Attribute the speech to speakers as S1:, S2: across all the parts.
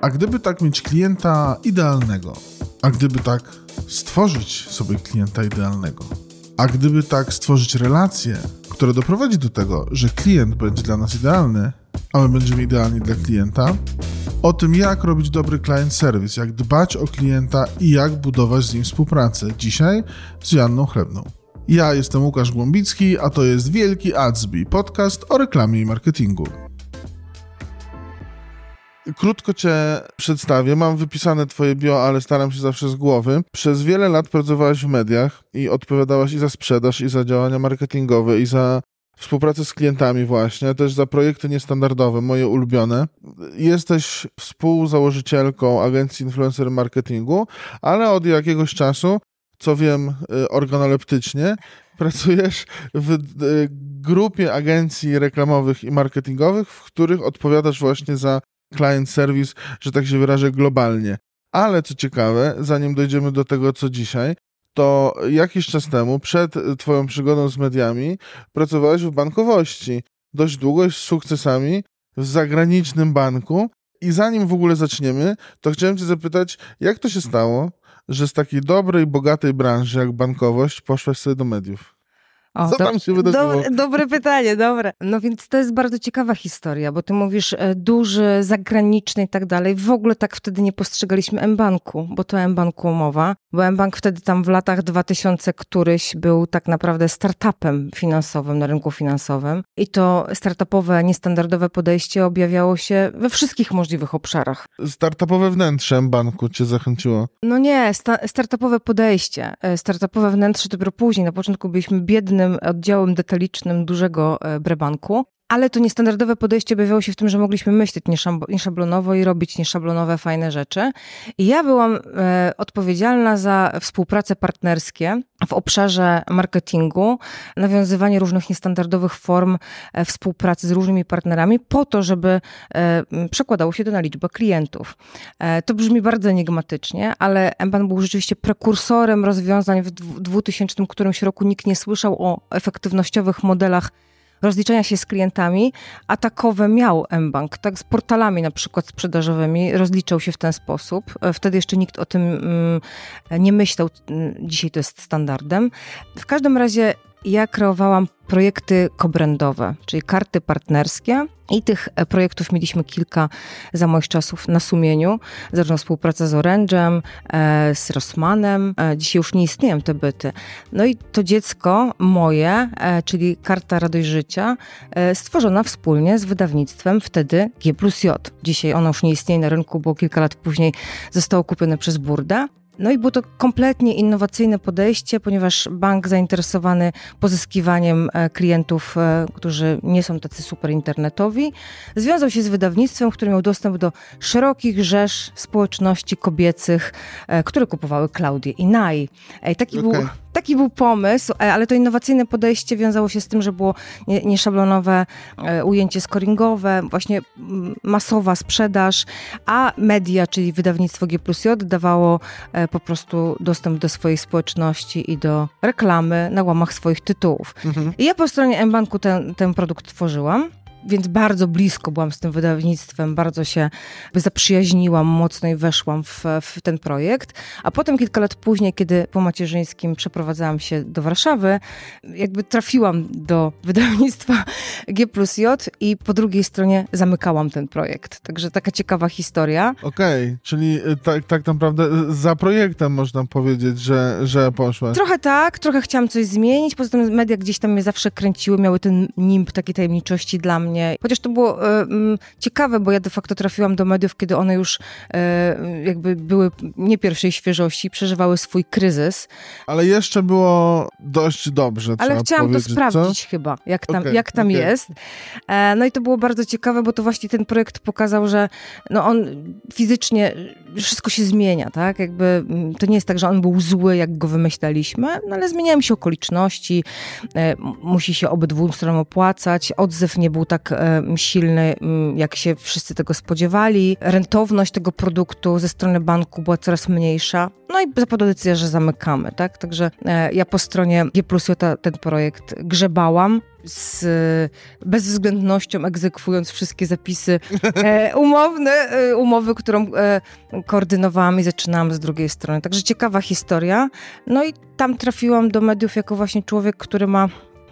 S1: A gdyby tak mieć klienta idealnego, a gdyby tak stworzyć sobie klienta idealnego, a gdyby tak stworzyć relacje, które doprowadzi do tego, że klient będzie dla nas idealny, a my będziemy idealni dla klienta, o tym, jak robić dobry client service, jak dbać o klienta i jak budować z nim współpracę. Dzisiaj z Janną Chlebną. Ja jestem Łukasz Głąbicki, a to jest Wielki Adsby, podcast o reklamie i marketingu. Krótko Cię przedstawię. Mam wypisane Twoje bio, ale staram się zawsze z głowy. Przez wiele lat pracowałaś w mediach i odpowiadałaś i za sprzedaż, i za działania marketingowe, i za współpracę z klientami właśnie, też za projekty niestandardowe, moje ulubione. Jesteś współzałożycielką agencji influencer marketingu, ale od jakiegoś czasu, co wiem y, organoleptycznie, pracujesz w y, grupie agencji reklamowych i marketingowych, w których odpowiadasz właśnie za client service, że tak się wyrażę, globalnie. Ale co ciekawe, zanim dojdziemy do tego, co dzisiaj, to jakiś czas temu, przed Twoją przygodą z mediami, pracowałeś w bankowości. Dość długo z sukcesami w zagranicznym banku. I zanim w ogóle zaczniemy, to chciałem Cię zapytać, jak to się stało, że z takiej dobrej, bogatej branży jak bankowość poszłaś sobie do mediów?
S2: O,
S1: Co
S2: do,
S1: tam się wydarzyło?
S2: Do, dobre pytanie, dobre. No więc to jest bardzo ciekawa historia, bo ty mówisz e, duży, zagraniczny i tak dalej. W ogóle tak wtedy nie postrzegaliśmy M-Banku, bo to M-Banku umowa, bo M-Bank wtedy tam w latach 2000 któryś był tak naprawdę startupem finansowym na rynku finansowym i to startupowe, niestandardowe podejście objawiało się we wszystkich możliwych obszarach.
S1: Startupowe wnętrze M-Banku cię zachęciło?
S2: No nie, sta startupowe podejście. E, startupowe wnętrze dopiero później. Na początku byliśmy biednym oddziałem detalicznym dużego e, brebanku. Ale to niestandardowe podejście objawiało się w tym, że mogliśmy myśleć nieszablonowo i robić nieszablonowe, fajne rzeczy. I ja byłam e, odpowiedzialna za współprace partnerskie w obszarze marketingu, nawiązywanie różnych niestandardowych form e, współpracy z różnymi partnerami, po to, żeby e, przekładało się to na liczbę klientów. E, to brzmi bardzo enigmatycznie, ale Emban był rzeczywiście prekursorem rozwiązań w 2000 którymś roku. Nikt nie słyszał o efektywnościowych modelach rozliczenia się z klientami, a takowe miał mBank, tak z portalami na przykład sprzedażowymi rozliczał się w ten sposób. E, wtedy jeszcze nikt o tym mm, nie myślał, dzisiaj to jest standardem. W każdym razie ja kreowałam projekty kobrandowe, czyli karty partnerskie. I tych e, projektów mieliśmy kilka za moich czasów na sumieniu. Zarówno współpraca z Orange'em, e, z Rossmanem. E, dzisiaj już nie istnieją te byty. No i to dziecko moje, czyli Karta Radość Życia, stworzona wspólnie z wydawnictwem wtedy G plus J. Dzisiaj ono już nie istnieje na rynku, bo kilka lat później zostało kupione przez Burda. No i było to kompletnie innowacyjne podejście, ponieważ bank zainteresowany pozyskiwaniem e, klientów, e, którzy nie są tacy super internetowi, związał się z wydawnictwem, które miał dostęp do szerokich rzesz społeczności kobiecych, e, które kupowały Klaudię i Nai. Taki okay. był taki był pomysł, ale to innowacyjne podejście wiązało się z tym, że było nieszablonowe nie ujęcie scoringowe, właśnie masowa sprzedaż, a media, czyli wydawnictwo G plus J dawało po prostu dostęp do swojej społeczności i do reklamy na łamach swoich tytułów. Mhm. I ja po stronie mBanku ten, ten produkt tworzyłam więc bardzo blisko byłam z tym wydawnictwem, bardzo się zaprzyjaźniłam mocno i weszłam w, w, ten projekt. A potem kilka lat później, kiedy po macierzyńskim przeprowadzałam się do Warszawy, jakby trafiłam do wydawnictwa G plus J i po drugiej stronie zamykałam ten projekt. Także taka ciekawa historia.
S1: Okej, okay, czyli y, tak, tak naprawdę y, za projektem można powiedzieć, że, że poszłaś.
S2: Trochę tak, trochę chciałam coś zmienić, poza tym media gdzieś tam mnie zawsze kręciły, miały ten nimb takiej tajemniczości dla mnie mnie. Chociaż to było e, ciekawe, bo ja de facto trafiłam do mediów, kiedy one już e, jakby były nie pierwszej świeżości, przeżywały swój kryzys.
S1: Ale jeszcze było dość dobrze.
S2: Ale chciałam to sprawdzić co? chyba, jak tam, okay, jak tam okay. jest. E, no i to było bardzo ciekawe, bo to właśnie ten projekt pokazał, że no on fizycznie wszystko się zmienia, tak? Jakby to nie jest tak, że on był zły, jak go wymyślaliśmy, no ale zmieniają się okoliczności, e, musi się obydwu stronom opłacać, odzew nie był tak tak e, silny, jak się wszyscy tego spodziewali. Rentowność tego produktu ze strony banku była coraz mniejsza. No i zapadła decyzja, że zamykamy, tak? Także e, ja po stronie G plus J ten projekt grzebałam z bezwzględnością egzekwując wszystkie zapisy e, umowne, e, umowy, którą e, koordynowałam i zaczynałam z drugiej strony. Także ciekawa historia. No i tam trafiłam do mediów jako właśnie człowiek, który ma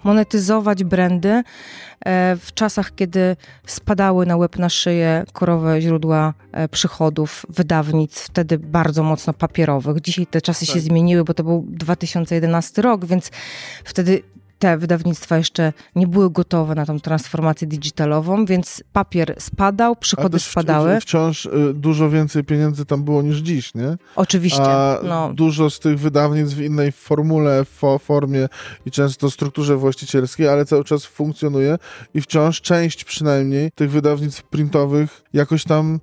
S2: monetyzować brandy e, w czasach, kiedy spadały na łeb na szyję korowe źródła e, przychodów wydawnictw, wtedy bardzo mocno papierowych. Dzisiaj te czasy tak. się zmieniły, bo to był 2011 rok, więc wtedy te wydawnictwa jeszcze nie były gotowe na tą transformację digitalową, więc papier spadał, przychody spadały.
S1: Wciąż y, dużo więcej pieniędzy tam było niż dziś, nie?
S2: Oczywiście.
S1: A no. dużo z tych wydawnictw w innej formule, formie i często strukturze właścicielskiej, ale cały czas funkcjonuje i wciąż część przynajmniej tych wydawnictw printowych jakoś tam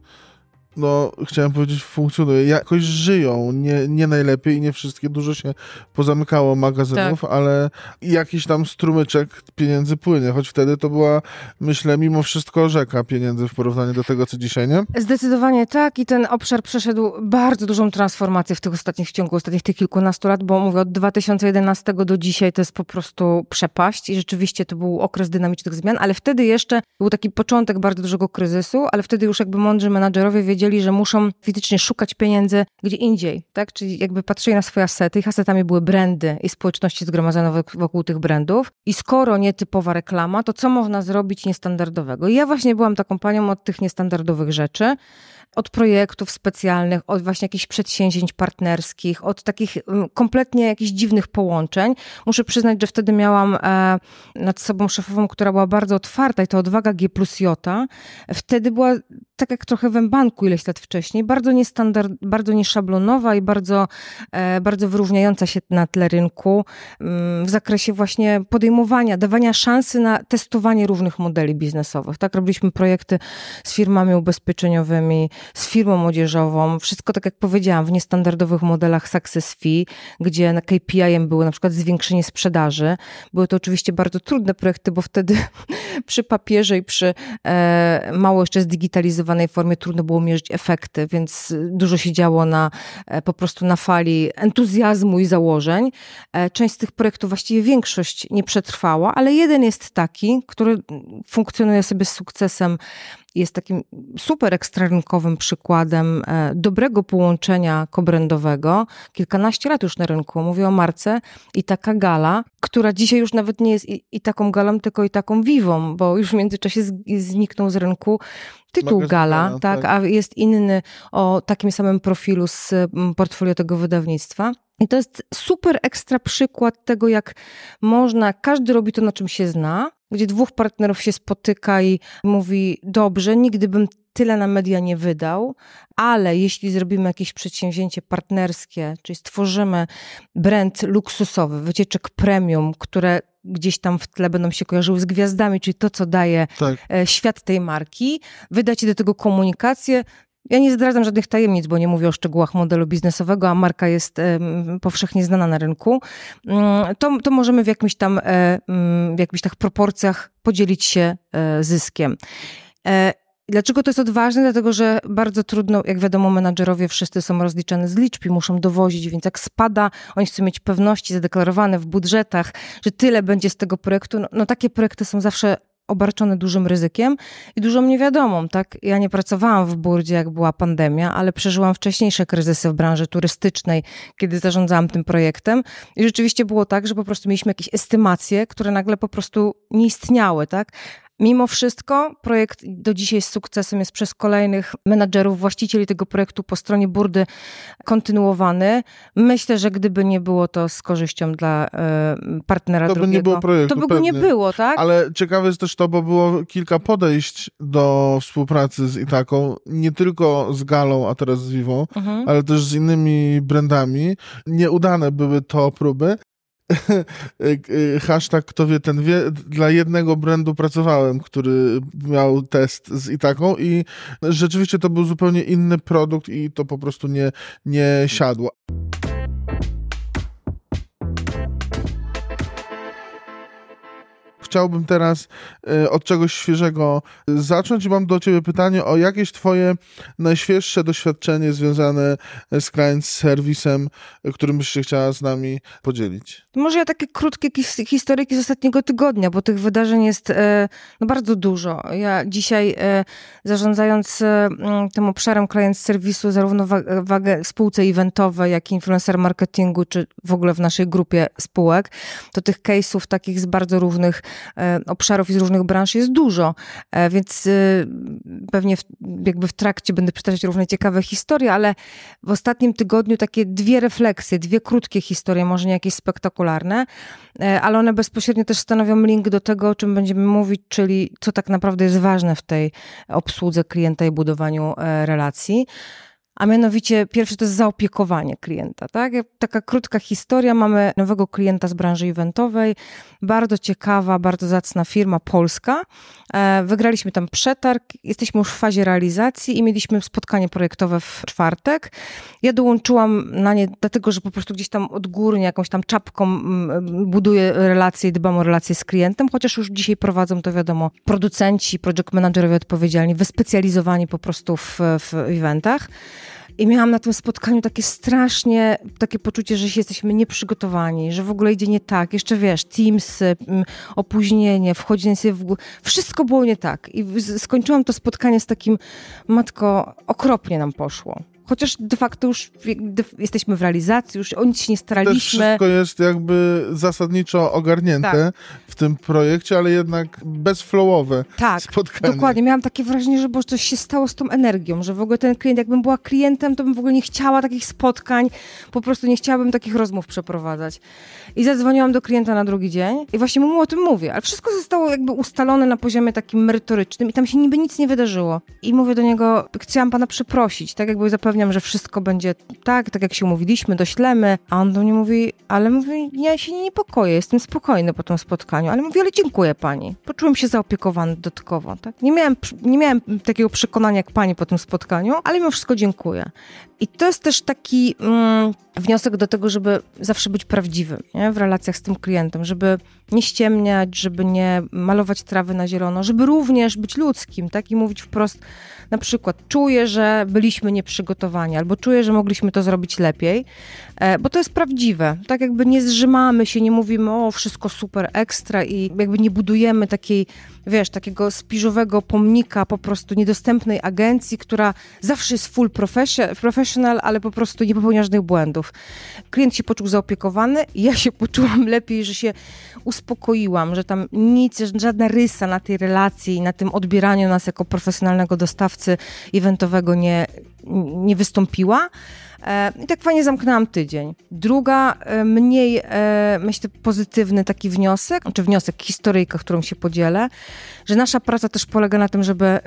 S1: no, chciałem powiedzieć, funkcjonuje. Jakoś żyją, nie, nie najlepiej, nie wszystkie, dużo się pozamykało magazynów, tak. ale jakiś tam strumyczek pieniędzy płynie, choć wtedy to była, myślę, mimo wszystko rzeka pieniędzy w porównaniu do tego, co dzisiaj, nie?
S2: Zdecydowanie tak i ten obszar przeszedł bardzo dużą transformację w tych ostatnich, w ciągu ostatnich tych kilkunastu lat, bo mówię, od 2011 do dzisiaj to jest po prostu przepaść i rzeczywiście to był okres dynamicznych zmian, ale wtedy jeszcze był taki początek bardzo dużego kryzysu, ale wtedy już jakby mądrzy menadżerowie wiedzieli, wiedzieli, że muszą fizycznie szukać pieniędzy gdzie indziej, tak? Czyli jakby patrzyli na swoje asety. Ich asetami były brandy i społeczności zgromadzone wokół tych brandów. I skoro nietypowa reklama, to co można zrobić niestandardowego? I ja właśnie byłam taką panią od tych niestandardowych rzeczy od projektów specjalnych, od właśnie jakichś przedsięwzięć partnerskich, od takich mm, kompletnie jakichś dziwnych połączeń. Muszę przyznać, że wtedy miałam e, nad sobą szefową, która była bardzo otwarta i to odwaga G plus J. Wtedy była tak jak trochę w banku ileś lat wcześniej, bardzo niestandard, bardzo nieszablonowa i bardzo, e, bardzo wyróżniająca się na tle rynku mm, w zakresie właśnie podejmowania, dawania szansy na testowanie różnych modeli biznesowych. Tak, robiliśmy projekty z firmami ubezpieczeniowymi, z firmą młodzieżową, wszystko tak jak powiedziałam, w niestandardowych modelach success fee, gdzie KPI-em było na przykład zwiększenie sprzedaży. Były to oczywiście bardzo trudne projekty, bo wtedy przy papierze i przy e, mało jeszcze zdigitalizowanej formie trudno było mierzyć efekty, więc dużo się działo na, e, po prostu na fali entuzjazmu i założeń. E, część z tych projektów, właściwie większość nie przetrwała, ale jeden jest taki, który funkcjonuje sobie z sukcesem jest takim super ekstrarynkowym przykładem e, dobrego połączenia kobrendowego. Kilkanaście lat już na rynku. Mówię o marce i taka gala, która dzisiaj już nawet nie jest i, i taką galą, tylko i taką wiwą, bo już w międzyczasie z, zniknął z rynku tytuł Gala, tak, tak, a jest inny o takim samym profilu z portfolio tego wydawnictwa. I to jest super ekstra przykład tego, jak można, każdy robi to, na czym się zna, gdzie dwóch partnerów się spotyka i mówi: Dobrze, nigdy bym tyle na media nie wydał, ale jeśli zrobimy jakieś przedsięwzięcie partnerskie, czyli stworzymy brand luksusowy, wycieczek premium, które gdzieś tam w tle będą się kojarzyły z gwiazdami, czyli to, co daje tak. E, świat tej marki, wydacie do tego komunikację, ja nie zdradzam żadnych tajemnic, bo nie mówię o szczegółach modelu biznesowego, a marka jest powszechnie znana na rynku. Mm, to, to możemy w jakimś tam, e, mm, w jakimś tak proporcjach podzielić się e, zyskiem. E, dlaczego to jest odważne? Dlatego, że bardzo trudno, jak wiadomo, menadżerowie wszyscy są rozliczani z liczb i muszą dowozić, więc jak spada, oni chcą mieć pewności zadeklarowane w budżetach, że tyle będzie z tego projektu. No, no takie projekty są zawsze obarczone dużym ryzykiem i dużą niewiadomą, tak? Ja nie pracowałam w Burdzie, jak była pandemia, ale przeżyłam wcześniejsze kryzysy w branży turystycznej, kiedy zarządzałam tym projektem i rzeczywiście było tak, że po prostu mieliśmy jakieś estymacje, które nagle po prostu nie istniały, tak? Mimo wszystko projekt do dzisiaj z sukcesem jest przez kolejnych menadżerów, właścicieli tego projektu po stronie Burdy kontynuowany. Myślę, że gdyby nie było to z korzyścią dla e, partnera
S1: to
S2: drugiego,
S1: by nie było projektu,
S2: to by go nie było, tak?
S1: Ale ciekawe jest też to, bo było kilka podejść do współpracy z Itaką, nie tylko z Galą, a teraz z Vivą, mhm. ale też z innymi brandami. Nieudane były to próby, hashtag kto wie, ten wie, dla jednego brandu pracowałem, który miał test z Itaką i rzeczywiście to był zupełnie inny produkt i to po prostu nie, nie siadło. Chciałbym teraz y, od czegoś świeżego zacząć i mam do ciebie pytanie o jakieś twoje najświeższe doświadczenie związane z client serwisem, którym byś się chciała z nami podzielić.
S2: Może ja takie krótkie historyki z ostatniego tygodnia, bo tych wydarzeń jest e, no, bardzo dużo. Ja dzisiaj e, zarządzając e, tym obszarem client serwisu, zarówno wagę spółce eventowej, jak i influencer marketingu, czy w ogóle w naszej grupie spółek, to tych case'ów takich z bardzo różnych obszarów i z różnych branż jest dużo, więc pewnie w, jakby w trakcie będę przytaczać różne ciekawe historie, ale w ostatnim tygodniu takie dwie refleksje, dwie krótkie historie, może nie jakieś spektakularne, ale one bezpośrednio też stanowią link do tego, o czym będziemy mówić, czyli co tak naprawdę jest ważne w tej obsłudze klienta i budowaniu e, relacji. A mianowicie pierwsze to jest zaopiekowanie klienta. Tak? Taka krótka historia. Mamy nowego klienta z branży eventowej. Bardzo ciekawa, bardzo zacna firma polska. E, wygraliśmy tam przetarg. Jesteśmy już w fazie realizacji i mieliśmy spotkanie projektowe w czwartek. Ja dołączyłam na nie dlatego, że po prostu gdzieś tam odgórnie jakąś tam czapką mm, buduję relacje i dbam o relacje z klientem, chociaż już dzisiaj prowadzą to wiadomo producenci, project managerowie odpowiedzialni, wyspecjalizowani po prostu w, w eventach. I miałam na tym spotkaniu takie strasznie, takie poczucie, że jesteśmy nieprzygotowani, że w ogóle idzie nie tak. Jeszcze wiesz, Teams, opóźnienie, wchodzenie sobie w. Wszystko było nie tak. I skończyłam to spotkanie z takim, matko, okropnie nam poszło. Chociaż de facto już jesteśmy w realizacji, już o nic się nie staraliśmy. Też
S1: wszystko jest jakby zasadniczo ogarnięte tak. w tym projekcie, ale jednak bezflowowe
S2: tak,
S1: spotkanie.
S2: dokładnie. Miałam takie wrażenie, że bo coś się stało z tą energią, że w ogóle ten klient, jakbym była klientem, to bym w ogóle nie chciała takich spotkań, po prostu nie chciałabym takich rozmów przeprowadzać. I zadzwoniłam do klienta na drugi dzień i właśnie mu o tym mówię, ale wszystko zostało jakby ustalone na poziomie takim merytorycznym i tam się niby nic nie wydarzyło. I mówię do niego, chciałam pana przeprosić, tak jakby zapewniać zapewniam, że wszystko będzie tak, tak jak się umówiliśmy, doślemy. A on do mnie mówi, ale mówi, ja się nie niepokoję, jestem spokojny po tym spotkaniu. Ale mówi, ale dziękuję pani. Poczułem się zaopiekowany dodatkowo. Tak? Nie, miałem, nie miałem takiego przekonania jak pani po tym spotkaniu, ale mimo wszystko dziękuję. I to jest też taki mm, wniosek do tego, żeby zawsze być prawdziwym nie? w relacjach z tym klientem, żeby nie ściemniać, żeby nie malować trawy na zielono, żeby również być ludzkim, tak? I mówić wprost, na przykład, czuję, że byliśmy nieprzygotowani, albo czuję, że mogliśmy to zrobić lepiej, e, bo to jest prawdziwe. Tak jakby nie zrzymamy się, nie mówimy, o, wszystko super ekstra i jakby nie budujemy takiej, wiesz, takiego spiżowego pomnika po prostu niedostępnej agencji, która zawsze jest full professional, ale po prostu nie popełnia żadnych błędów. Klient się poczuł zaopiekowany, ja się poczułam lepiej, że się uspokoiłam, że tam nic, żadna rysa na tej relacji, na tym odbieraniu nas jako profesjonalnego dostawcy eventowego nie, nie wystąpiła. E, I tak fajnie zamknęłam tydzień. Druga, e, mniej, e, myślę, pozytywny taki wniosek, czy wniosek, historyjka, którą się podzielę, że nasza praca też polega na tym, żeby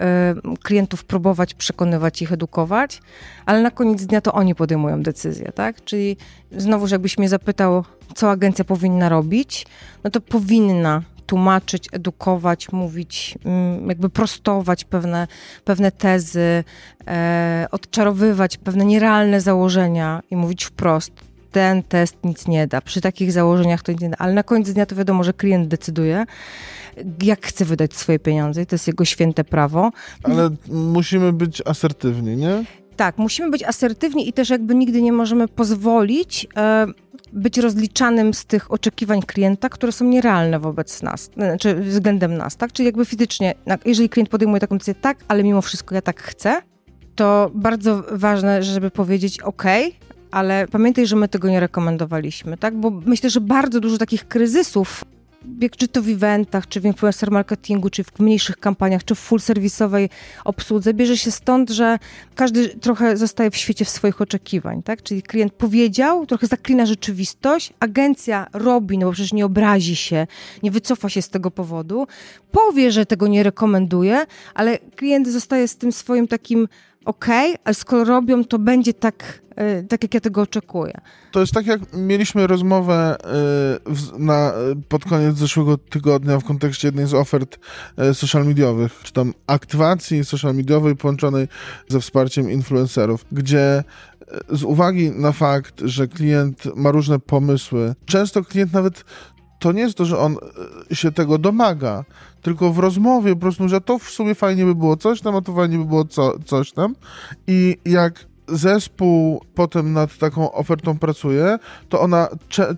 S2: klientów próbować przekonywać, ich edukować, ale na koniec dnia to oni podejmują decyzję, tak? Czyli znowu, jakbyś mnie zapytał, co agencja powinna robić, no to powinna tłumaczyć, edukować, mówić, mm, jakby prostować pewne, pewne tezy, e, odczarowywać pewne nierealne założenia i mówić wprost. Ten test nic nie da. Przy takich założeniach to nic nie da. Ale na koniec dnia to wiadomo, że klient decyduje, jak chce wydać swoje pieniądze i to jest jego święte prawo.
S1: Ale musimy być asertywni, nie?
S2: Tak, musimy być asertywni i też jakby nigdy nie możemy pozwolić e, być rozliczanym z tych oczekiwań klienta, które są nierealne wobec nas, znaczy względem nas, tak? Czyli jakby fizycznie, jeżeli klient podejmuje taką decyzję, tak, ale mimo wszystko ja tak chcę, to bardzo ważne, żeby powiedzieć OK, ale pamiętaj, że my tego nie rekomendowaliśmy, tak? Bo myślę, że bardzo dużo takich kryzysów czy to w eventach, czy w influencer marketingu, czy w mniejszych kampaniach, czy w full serwisowej obsłudze, bierze się stąd, że każdy trochę zostaje w świecie swoich oczekiwań, tak? Czyli klient powiedział, trochę zaklina rzeczywistość, agencja robi, no bo przecież nie obrazi się, nie wycofa się z tego powodu, powie, że tego nie rekomenduje, ale klient zostaje z tym swoim takim ok, ale skoro robią, to będzie tak, e, tak jak ja tego oczekuję.
S1: To jest tak, jak mieliśmy rozmowę e, na, pod koniec zeszłego tygodnia w kontekście jednej z ofert e, social mediowych, czy tam aktywacji social mediowej połączonej ze wsparciem influencerów, gdzie z uwagi na fakt, że klient ma różne pomysły, często klient nawet to nie jest to, że on e, się tego domaga, tylko w rozmowie po prostu, że to w sumie fajnie by było coś tam, a to fajnie by było co, coś tam. I jak zespół potem nad taką ofertą pracuje, to ona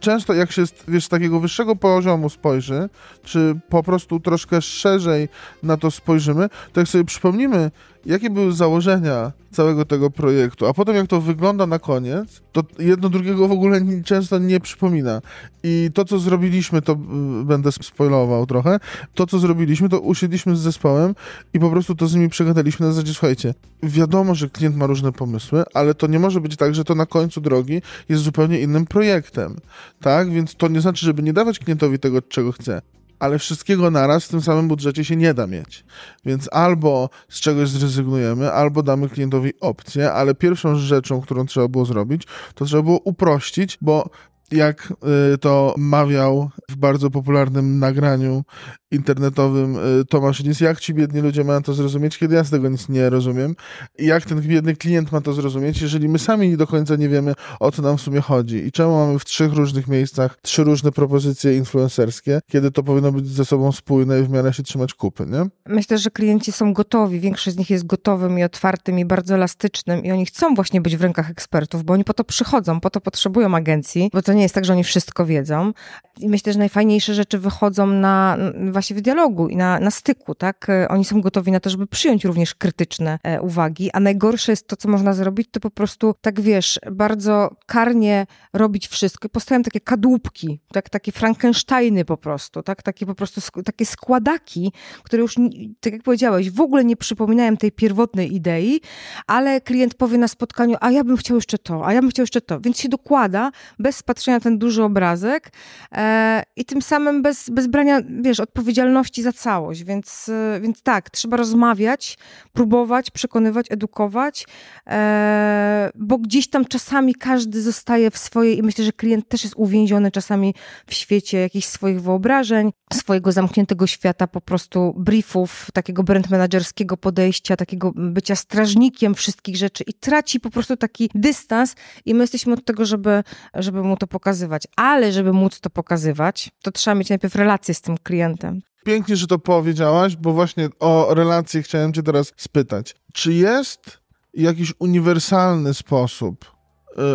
S1: często jak się wiesz, z takiego wyższego poziomu spojrzy, czy po prostu troszkę szerzej na to spojrzymy, to jak sobie przypomnimy, jakie były założenia całego tego projektu, a potem jak to wygląda na koniec, to jedno drugiego w ogóle często nie przypomina. I to, co zrobiliśmy, to y, będę spoilował trochę, to, co zrobiliśmy, to usiedliśmy z zespołem i po prostu to z nimi przegadaliśmy na zasadzie, słuchajcie, wiadomo, że klient ma różne pomysły, ale to nie może być tak, że to na końcu drogi jest zupełnie innym projektem, tak? Więc to nie znaczy, żeby nie dawać klientowi tego, czego chce ale wszystkiego naraz w tym samym budżecie się nie da mieć. Więc albo z czegoś zrezygnujemy, albo damy klientowi opcję, ale pierwszą rzeczą, którą trzeba było zrobić, to trzeba było uprościć, bo jak y, to mawiał w bardzo popularnym nagraniu internetowym y, Tomasz Lis, jak ci biedni ludzie mają to zrozumieć, kiedy ja z tego nic nie rozumiem? Jak ten biedny klient ma to zrozumieć, jeżeli my sami do końca nie wiemy, o co nam w sumie chodzi? I czemu mamy w trzech różnych miejscach trzy różne propozycje influencerskie, kiedy to powinno być ze sobą spójne i w miarę się trzymać kupy, nie?
S2: Myślę, że klienci są gotowi, większość z nich jest gotowym i otwartym i bardzo elastycznym i oni chcą właśnie być w rękach ekspertów, bo oni po to przychodzą, po to potrzebują agencji, bo to nie jest tak, że oni wszystko wiedzą. I myślę, że najfajniejsze rzeczy wychodzą na właśnie w dialogu i na, na styku, tak? E, oni są gotowi na to, żeby przyjąć również krytyczne e, uwagi, a najgorsze jest to, co można zrobić, to po prostu, tak wiesz, bardzo karnie robić wszystko i powstają takie kadłubki, tak? Takie Frankensteiny po prostu, tak? Takie po prostu, sk takie składaki, które już, tak jak powiedziałeś, w ogóle nie przypominają tej pierwotnej idei, ale klient powie na spotkaniu, a ja bym chciał jeszcze to, a ja bym chciał jeszcze to, więc się dokłada bez patrzenia na ten duży obrazek e, i tym samym bez, bez brania, wiesz, odpowiedzialności odpowiedzialności za całość, więc, e, więc tak, trzeba rozmawiać, próbować, przekonywać, edukować, e, bo gdzieś tam czasami każdy zostaje w swojej, i myślę, że klient też jest uwięziony czasami w świecie jakichś swoich wyobrażeń, swojego zamkniętego świata, po prostu briefów, takiego brand managerskiego podejścia, takiego bycia strażnikiem wszystkich rzeczy i traci po prostu taki dystans i my jesteśmy od tego, żeby, żeby mu to pokazywać. Ale żeby móc to pokazywać, to trzeba mieć najpierw relację z tym klientem
S1: pięknie, że to powiedziałaś, bo właśnie o relacje chciałem cię teraz spytać. Czy jest jakiś uniwersalny sposób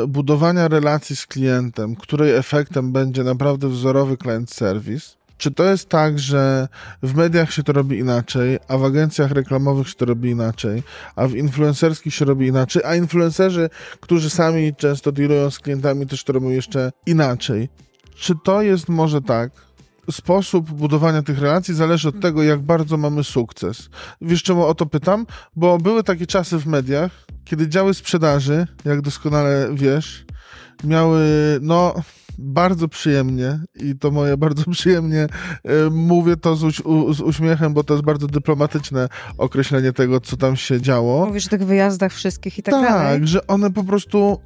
S1: y, budowania relacji z klientem, której efektem będzie naprawdę wzorowy client service? Czy to jest tak, że w mediach się to robi inaczej, a w agencjach reklamowych się to robi inaczej, a w influencerskich się robi inaczej, a influencerzy, którzy sami często dealują z klientami, też to robią jeszcze inaczej? Czy to jest może tak, sposób budowania tych relacji zależy od tego, jak bardzo mamy sukces. Wiesz czemu o to pytam? Bo były takie czasy w mediach, kiedy działy sprzedaży, jak doskonale wiesz, miały, no bardzo przyjemnie i to moje bardzo przyjemnie y, mówię to z, u, z, uśmiechem, bo to jest bardzo dyplomatyczne określenie tego, co tam się działo.
S2: Mówisz o tych wyjazdach wszystkich i tak,
S1: tak
S2: dalej.
S1: Tak, że one po prostu,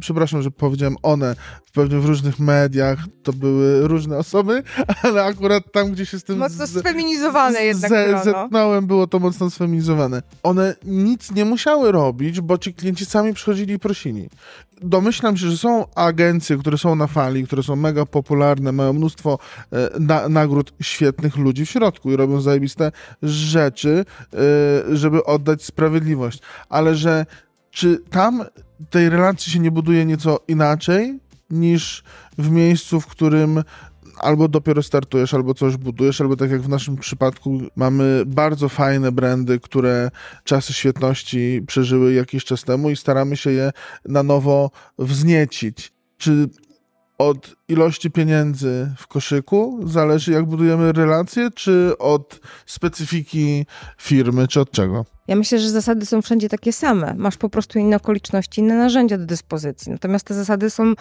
S1: przepraszam, że powiedziałem one, pewnie w różnych mediach to były różne osoby, ale akurat tam, gdzie się z tym...
S2: Mocno sfeminizowane jednak
S1: z, Zetknąłem, było to mocno sfeminizowane. One nic nie musiały robić, bo ci klienci sami przychodzili i prosili domyślam się, że są agencje, które są na fali, które są mega popularne, mają mnóstwo e, na, nagród świetnych ludzi w środku i robią zajebiste rzeczy, e, żeby oddać sprawiedliwość. Ale że czy tam tej relacji się nie buduje nieco inaczej niż w miejscu, w którym albo dopiero startujesz, albo coś budujesz, albo tak jak w naszym przypadku mamy bardzo fajne brandy, które czasy świetności przeżyły jakiś czas temu i staramy się je na nowo wzniecić. Czy od ilości pieniędzy w koszyku zależy, jak budujemy relacje, czy od specyfiki firmy, czy od czego?
S2: Ja myślę, że zasady są wszędzie takie same. Masz po prostu inne okoliczności, inne narzędzia do dyspozycji. Natomiast te zasady są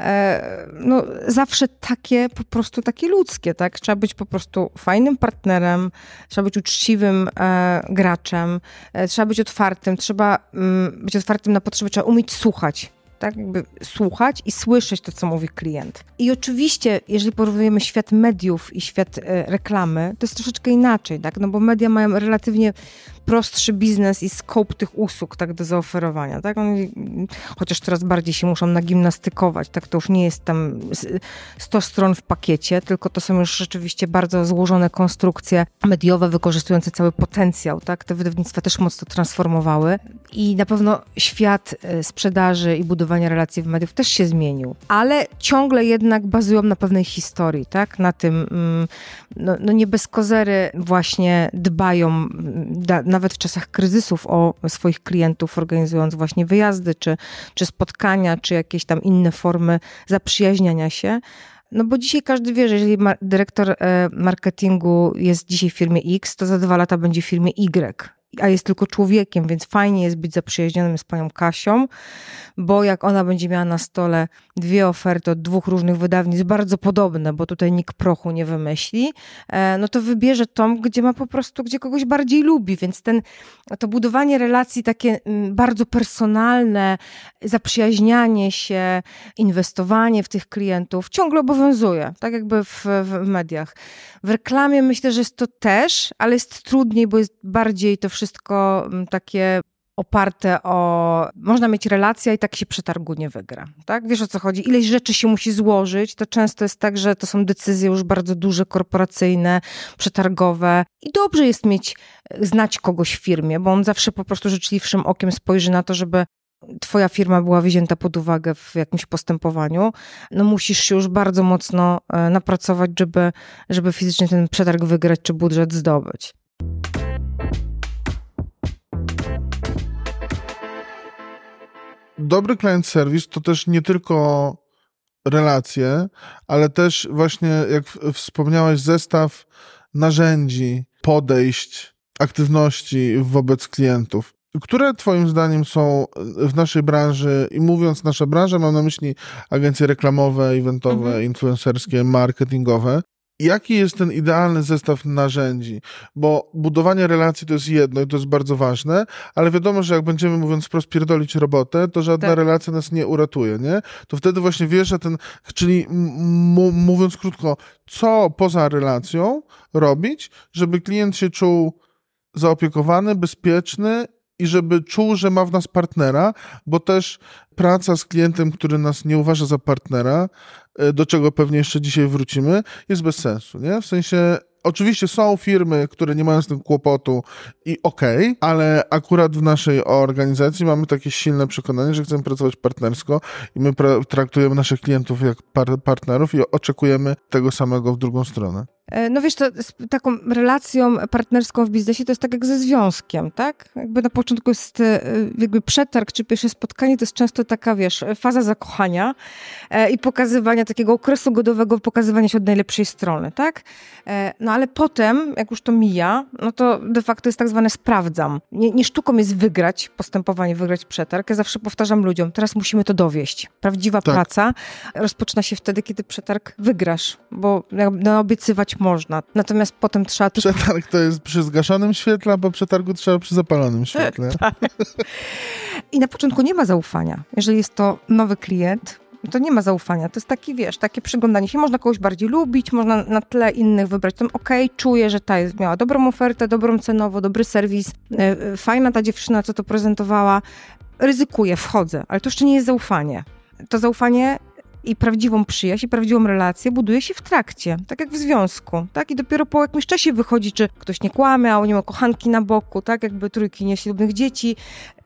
S2: e, no, zawsze takie, po prostu takie ludzkie, tak? Trzeba być po prostu fajnym partnerem, trzeba być uczciwym e, graczem, e, trzeba być otwartym, trzeba mm, być otwartym na potrzeby, trzeba umieć słuchać tak jakby słuchać i słyszeć to, co mówi klient. I oczywiście, jeżeli porównujemy świat mediów i świat e, reklamy, to jest troszeczkę inaczej, tak? No bo media mają relatywnie najprostszy biznes i scope tych usług tak do zaoferowania, tak? Chociaż coraz bardziej się muszą nagimnastykować, tak? To już nie jest tam 100 stron w pakiecie, tylko to są już rzeczywiście bardzo złożone konstrukcje mediowe, wykorzystujące cały potencjał, tak? Te wydawnictwa też mocno transformowały i na pewno świat e, sprzedaży i budowania relacji w mediów też się zmienił, ale ciągle jednak bazują na pewnej historii, tak? Na tym, mm, no, no nie bez kozery właśnie dbają, da, nawet w czasach kryzysów o swoich klientów, organizując właśnie wyjazdy, czy, czy spotkania, czy jakieś tam inne formy zaprzyjaźniania się. No bo dzisiaj każdy wie, że jeżeli dyrektor e, marketingu jest dzisiaj w firmie X, to za dwa lata będzie w firmie Y a jest tylko człowiekiem, więc fajnie jest być zaprzyjaźnionym z panią Kasią, bo jak ona będzie miała na stole dwie oferty od dwóch różnych wydawnictw, bardzo podobne, bo tutaj nikt prochu nie wymyśli, e, no to wybierze tą, gdzie ma po prostu, gdzie kogoś bardziej lubi, więc ten, to budowanie relacji takie mm, bardzo personalne, zaprzyjaźnianie się, inwestowanie w tych klientów ciągle obowiązuje, tak jakby w, w mediach. W reklamie myślę, że jest to też, ale jest trudniej, bo jest bardziej to wszystko mm, takie oparte o. Można mieć relację i tak się przetargu nie wygra. Tak? Wiesz o co chodzi? Ileś rzeczy się musi złożyć. To często jest tak, że to są decyzje już bardzo duże, korporacyjne, przetargowe. I dobrze jest mieć, znać kogoś w firmie, bo on zawsze po prostu życzliwszym okiem spojrzy na to, żeby Twoja firma była wzięta pod uwagę w jakimś postępowaniu, no musisz się już bardzo mocno e, napracować, żeby, żeby fizycznie ten przetarg wygrać czy budżet zdobyć.
S1: Dobry client service to też nie tylko relacje, ale też właśnie, jak wspomniałeś, zestaw narzędzi, podejść, aktywności wobec klientów. Które Twoim zdaniem są w naszej branży, i mówiąc nasza branża, mam na myśli agencje reklamowe, eventowe, mhm. influencerskie, marketingowe, Jaki jest ten idealny zestaw narzędzi? Bo budowanie relacji to jest jedno i to jest bardzo ważne, ale wiadomo, że jak będziemy, mówiąc wprost, pierdolić robotę, to żadna tak. relacja nas nie uratuje, nie? To wtedy właśnie wiesz, że ten, czyli mówiąc krótko, co poza relacją robić, żeby klient się czuł zaopiekowany, bezpieczny i żeby czuł, że ma w nas partnera, bo też praca z klientem, który nas nie uważa za partnera, e, do czego pewnie jeszcze dzisiaj wrócimy, jest bez sensu, nie? W sensie Oczywiście są firmy, które nie mają z tym kłopotu i okej, okay, ale akurat w naszej organizacji mamy takie silne przekonanie, że chcemy pracować partnersko i my traktujemy naszych klientów jak par partnerów i oczekujemy tego samego w drugą stronę.
S2: E, no wiesz, to z taką relacją partnerską w biznesie to jest tak jak ze związkiem, tak? Jakby na początku jest e, jakby przetarg czy pierwsze spotkanie, to jest często taka, wiesz, faza zakochania e, i pokazywania takiego okresu godowego, pokazywania się od najlepszej strony, tak? No ale potem, jak już to mija, no to de facto jest tak zwane sprawdzam. Nie, nie sztuką jest wygrać postępowanie, wygrać przetarg. Ja zawsze powtarzam ludziom, teraz musimy to dowieść. Prawdziwa tak. praca rozpoczyna się wtedy, kiedy przetarg wygrasz, bo no, można. Natomiast potem trzeba...
S1: Przetarg to jest przy zgaszonym świetle, a po przetargu trzeba przy zapalonym świetle. Tak.
S2: I na początku nie ma zaufania. Jeżeli jest to nowy klient, to nie ma zaufania. To jest taki, wiesz, takie przyglądanie się. Można kogoś bardziej lubić, można na tle innych wybrać. Tam, okej, okay, czuję, że ta jest, miała dobrą ofertę, dobrą cenowo, dobry serwis, e, e, fajna ta dziewczyna, co to prezentowała. Ryzykuję, wchodzę, ale to jeszcze nie jest zaufanie. To zaufanie i prawdziwą przyjaźń i prawdziwą relację buduje się w trakcie, tak jak w związku, tak? I dopiero po jakimś czasie wychodzi, czy ktoś nie kłamie, a nie ma kochanki na boku, tak? Jakby trójki nieślubnych dzieci.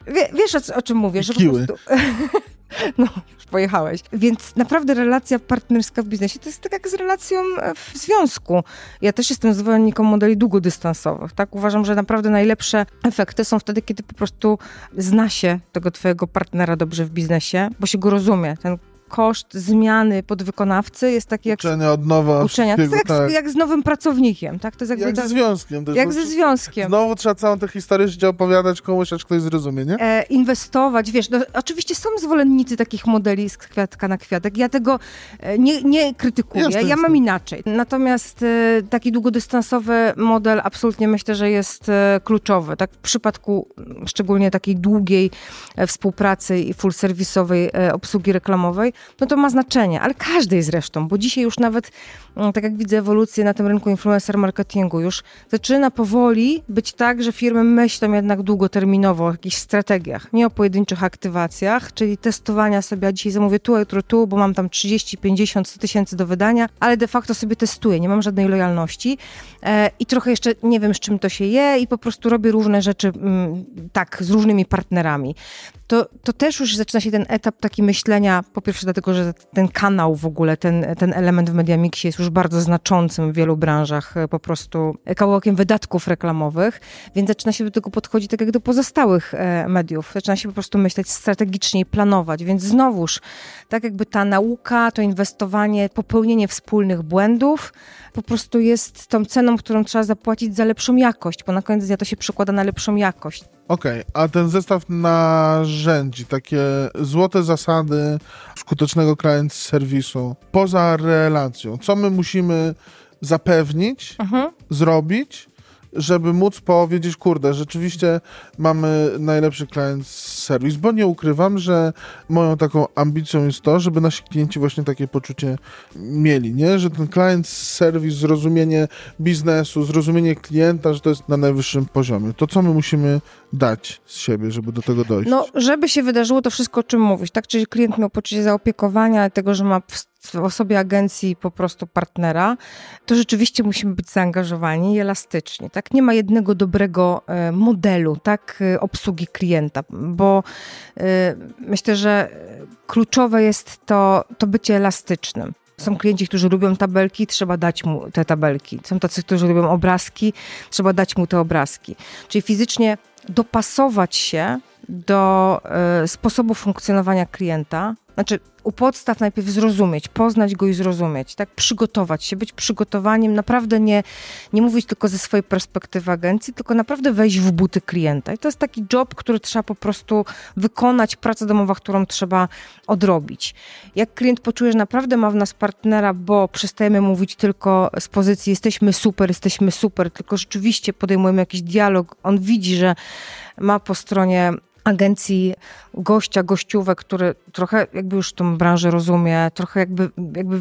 S2: Wie, wiesz o, o, czym mówię,
S1: że Kiły. po prostu...
S2: No, już pojechałeś. Więc naprawdę relacja partnerska w biznesie to jest tak jak z relacją w związku. Ja też jestem zwolennikiem modeli długodystansowych. Tak? Uważam, że naprawdę najlepsze efekty są wtedy, kiedy po prostu zna się tego twojego partnera dobrze w biznesie, bo się go rozumie. Ten koszt zmiany podwykonawcy jest taki jak...
S1: Uczenia od nowa.
S2: Uczenia. To jest jak, tak. jak z nowym pracownikiem, tak? To jest
S1: jakby jak ze związkiem. Też,
S2: jak ze związkiem.
S1: Znowu trzeba całą tę historię życia opowiadać komuś, aż ktoś zrozumie, nie?
S2: E, inwestować, wiesz, no, oczywiście są zwolennicy takich modeli z kwiatka na kwiatek. Ja tego e, nie, nie krytykuję, jasne, ja jasne. mam inaczej. Natomiast e, taki długodystansowy model absolutnie myślę, że jest e, kluczowy, tak? W przypadku szczególnie takiej długiej e, współpracy i full serwisowej e, obsługi reklamowej, no to ma znaczenie, ale każdej zresztą, bo dzisiaj już nawet, mm, tak jak widzę ewolucję na tym rynku influencer marketingu, już zaczyna powoli być tak, że firmy myślą jednak długoterminowo o jakichś strategiach, nie o pojedynczych aktywacjach, czyli testowania sobie, a dzisiaj zamówię tu, jutro tu, bo mam tam 30, 50, 100 tysięcy do wydania, ale de facto sobie testuję, nie mam żadnej lojalności e, i trochę jeszcze nie wiem, z czym to się je i po prostu robię różne rzeczy mm, tak, z różnymi partnerami. To, to też już zaczyna się ten etap taki myślenia, po pierwsze dlatego, że ten kanał w ogóle, ten, ten element w Mediamixie jest już bardzo znaczącym w wielu branżach, e, po prostu kawałkiem wydatków reklamowych, więc zaczyna się do tego podchodzić tak jak do pozostałych e, mediów. Zaczyna się po prostu myśleć strategicznie i planować, więc znowuż, tak jakby ta nauka, to inwestowanie, popełnienie wspólnych błędów po prostu jest tą ceną, którą trzeba zapłacić za lepszą jakość, bo na koniec dnia to się przekłada na lepszą jakość.
S1: Okej, okay, a ten zestaw narzędzi, takie złote zasady skutecznego klient serwisu, poza relacją, co my musimy zapewnić, mhm. zrobić, żeby móc powiedzieć, kurde, rzeczywiście mamy najlepszy client serwis, bo nie ukrywam, że moją taką ambicją jest to, żeby nasi klienci właśnie takie poczucie mieli, nie? Że ten client serwis, zrozumienie biznesu, zrozumienie klienta, że to jest na najwyższym poziomie. To co my musimy dać z siebie, żeby do tego dojść?
S2: No, żeby się wydarzyło to wszystko, o czym mówisz, tak? Czyli klient miał poczucie zaopiekowania, tego, że ma w osobie agencji po prostu partnera, to rzeczywiście musimy być zaangażowani i elastyczni. Tak? Nie ma jednego dobrego e, modelu tak, e, obsługi klienta, bo e, myślę, że kluczowe jest to, to bycie elastycznym. Są klienci, którzy lubią tabelki, trzeba dać mu te tabelki. Są tacy, którzy lubią obrazki, trzeba dać mu te obrazki. Czyli fizycznie dopasować się do sposobu funkcjonowania klienta, znaczy u podstaw najpierw zrozumieć, poznać go i zrozumieć, tak? Przygotować się, być przygotowaniem, naprawdę nie, nie mówić tylko ze swojej perspektywy agencji, tylko naprawdę wejść w buty klienta. I to jest taki job, który trzeba po prostu wykonać, praca domowa, którą trzeba odrobić. Jak klient poczuje, że naprawdę ma w nas partnera, bo przestajemy mówić tylko z pozycji jesteśmy super, jesteśmy super, tylko rzeczywiście podejmujemy jakiś dialog, on widzi, że ma po stronie agencji gościa, gościówek, który trochę jakby już tą branżę rozumie, trochę jakby, jakby,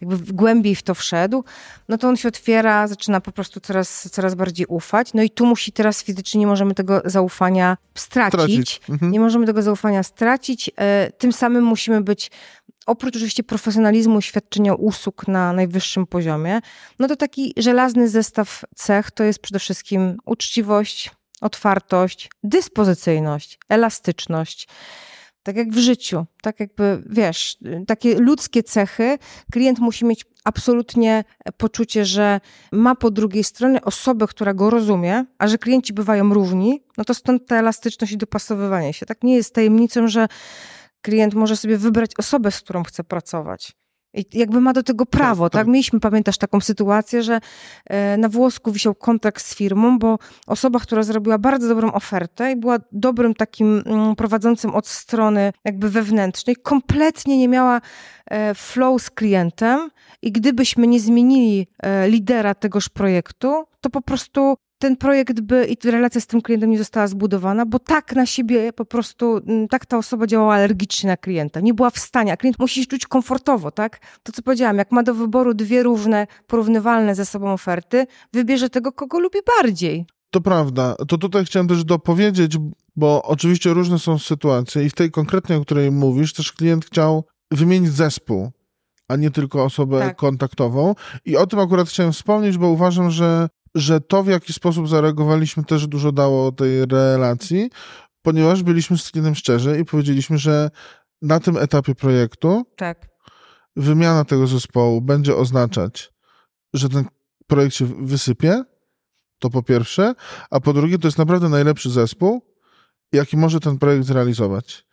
S2: jakby głębiej w to wszedł, no to on się otwiera, zaczyna po prostu coraz, coraz bardziej ufać. No i tu musi teraz fizycznie, nie możemy tego zaufania stracić. Mhm. Nie możemy tego zaufania stracić. E, tym samym musimy być oprócz oczywiście profesjonalizmu i świadczenia usług na najwyższym poziomie, no to taki żelazny zestaw cech to jest przede wszystkim uczciwość, otwartość, dyspozycyjność, elastyczność. Tak jak w życiu, tak jakby, wiesz, takie ludzkie cechy, klient musi mieć absolutnie poczucie, że ma po drugiej stronie osobę, która go rozumie, a że klienci bywają równi, no to stąd ta elastyczność i dopasowywanie się. Tak nie jest tajemnicą, że klient może sobie wybrać osobę, z którą chce pracować. I jakby ma do tego prawo, tak, tak? Mieliśmy, pamiętasz, taką sytuację, że e, na włosku wisiał kontakt z firmą, bo osoba, która zrobiła bardzo dobrą ofertę i była dobrym takim mm, prowadzącym od strony jakby wewnętrznej, kompletnie nie miała e, flow z klientem i gdybyśmy nie zmienili e, lidera tegoż projektu, to po prostu ten projekt by i relacja z tym klientem nie została zbudowana, bo tak na siebie po prostu, mm, tak ta osoba działała alergicznie na klienta. Nie była w stanie, a klient musi się czuć komfortowo, tak? To co powiedziałam, jak ma do wyboru dwie różne, porównywalne ze sobą oferty, wybierze tego, kogo lubi bardziej.
S1: To prawda. To tutaj chciałem też dopowiedzieć, bo oczywiście różne są sytuacje i w tej konkretnej, o której mówisz, też klient chciał wymienić zespół, a nie tylko osobę tak. kontaktową. I o tym akurat chciałem wspomnieć, bo uważam, że że to, w jaki sposób zareagowaliśmy, też dużo dało tej relacji, ponieważ byliśmy z klientem szczerzy i powiedzieliśmy, że na tym etapie projektu
S2: tak.
S1: wymiana tego zespołu będzie oznaczać, że ten projekt się wysypie, to po pierwsze, a po drugie, to jest naprawdę najlepszy zespół, jaki może ten projekt zrealizować.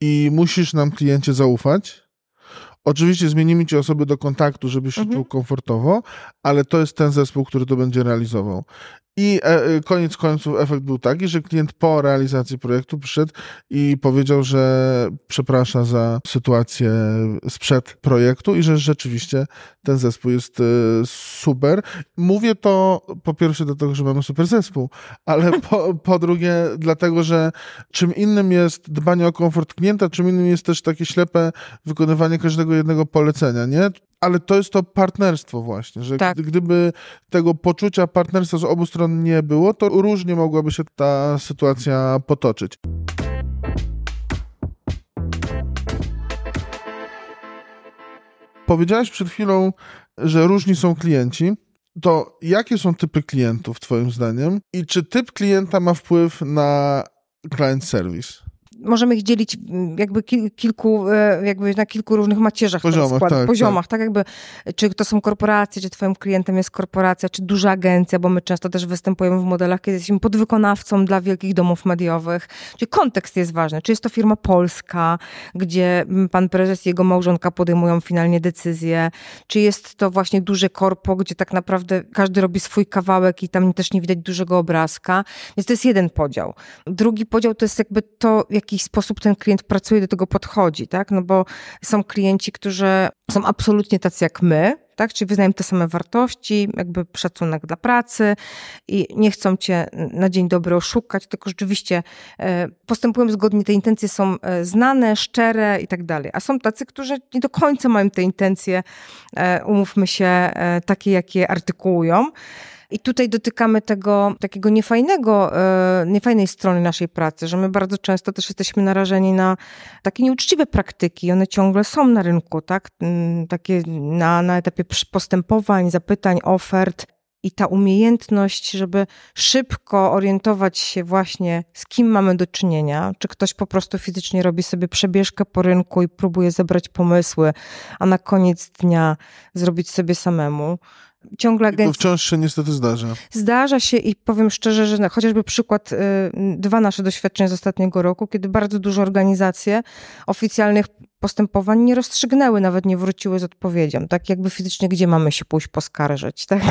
S1: I musisz nam, kliencie, zaufać, Oczywiście zmienimy ci osoby do kontaktu, żebyś się mhm. czuł komfortowo, ale to jest ten zespół, który to będzie realizował. I e, koniec końców efekt był taki, że klient po realizacji projektu przyszedł i powiedział, że przeprasza za sytuację sprzed projektu i że rzeczywiście ten zespół jest e, super. Mówię to po pierwsze dlatego, że mamy super zespół, ale po, po drugie dlatego, że czym innym jest dbanie o komfort klienta, czym innym jest też takie ślepe wykonywanie każdego jednego polecenia, nie? Ale to jest to partnerstwo właśnie, że tak. gdyby tego poczucia partnerstwa z obu stron nie było, to różnie mogłaby się ta sytuacja potoczyć. Powiedziałeś przed chwilą, że różni są klienci. To jakie są typy klientów, Twoim zdaniem? I czy typ klienta ma wpływ na client service?
S2: Możemy ich dzielić mm, jakby kilku, e, jakby na kilku różnych macierzach.
S1: Poziomach, tak, tak,
S2: poziomach, tak. tak jakby, czy to są korporacje, czy twoim klientem jest korporacja, czy duża agencja, bo my często też występujemy w modelach, kiedy jesteśmy podwykonawcą dla wielkich domów mediowych. Czyli kontekst jest ważny. Czy jest to firma polska, gdzie mm, pan prezes i jego małżonka podejmują finalnie decyzje, czy jest to właśnie duże korpo, gdzie tak naprawdę każdy robi swój kawałek i tam też nie widać dużego obrazka. Więc to jest jeden podział. Drugi podział to jest jakby to, jaki jaki sposób ten klient pracuje, do tego podchodzi, tak? No bo są klienci, którzy są absolutnie tacy jak my, tak? Czyli wyznają te same wartości, jakby szacunek dla pracy i nie chcą cię na dzień dobry oszukać, tylko rzeczywiście e, postępują zgodnie, te intencje są e, znane, szczere i tak dalej. A są tacy, którzy nie do końca mają te intencje, e, umówmy się, takie, jakie artykułują. I tutaj dotykamy tego takiego niefajnego, e, niefajnej strony naszej pracy, że my bardzo często też jesteśmy narażeni na takie nieuczciwe praktyki. One ciągle są na rynku, tak? Mm, takie na, na etapie postępowań, zapytań, ofert. I ta umiejętność, żeby szybko orientować się właśnie, z kim mamy do czynienia, czy ktoś po prostu fizycznie robi sobie przebieżkę po rynku i próbuje zebrać pomysły, a na koniec dnia zrobić sobie samemu,
S1: ciągle agencja... To wciąż się niestety zdarza.
S2: Zdarza się i powiem szczerze, że chociażby przykład, y, dwa nasze doświadczenia z ostatniego roku, kiedy bardzo duże organizacje oficjalnych postępowań nie rozstrzygnęły, nawet nie wróciły z odpowiedzią. Tak jakby fizycznie, gdzie mamy się pójść poskarżyć, tak?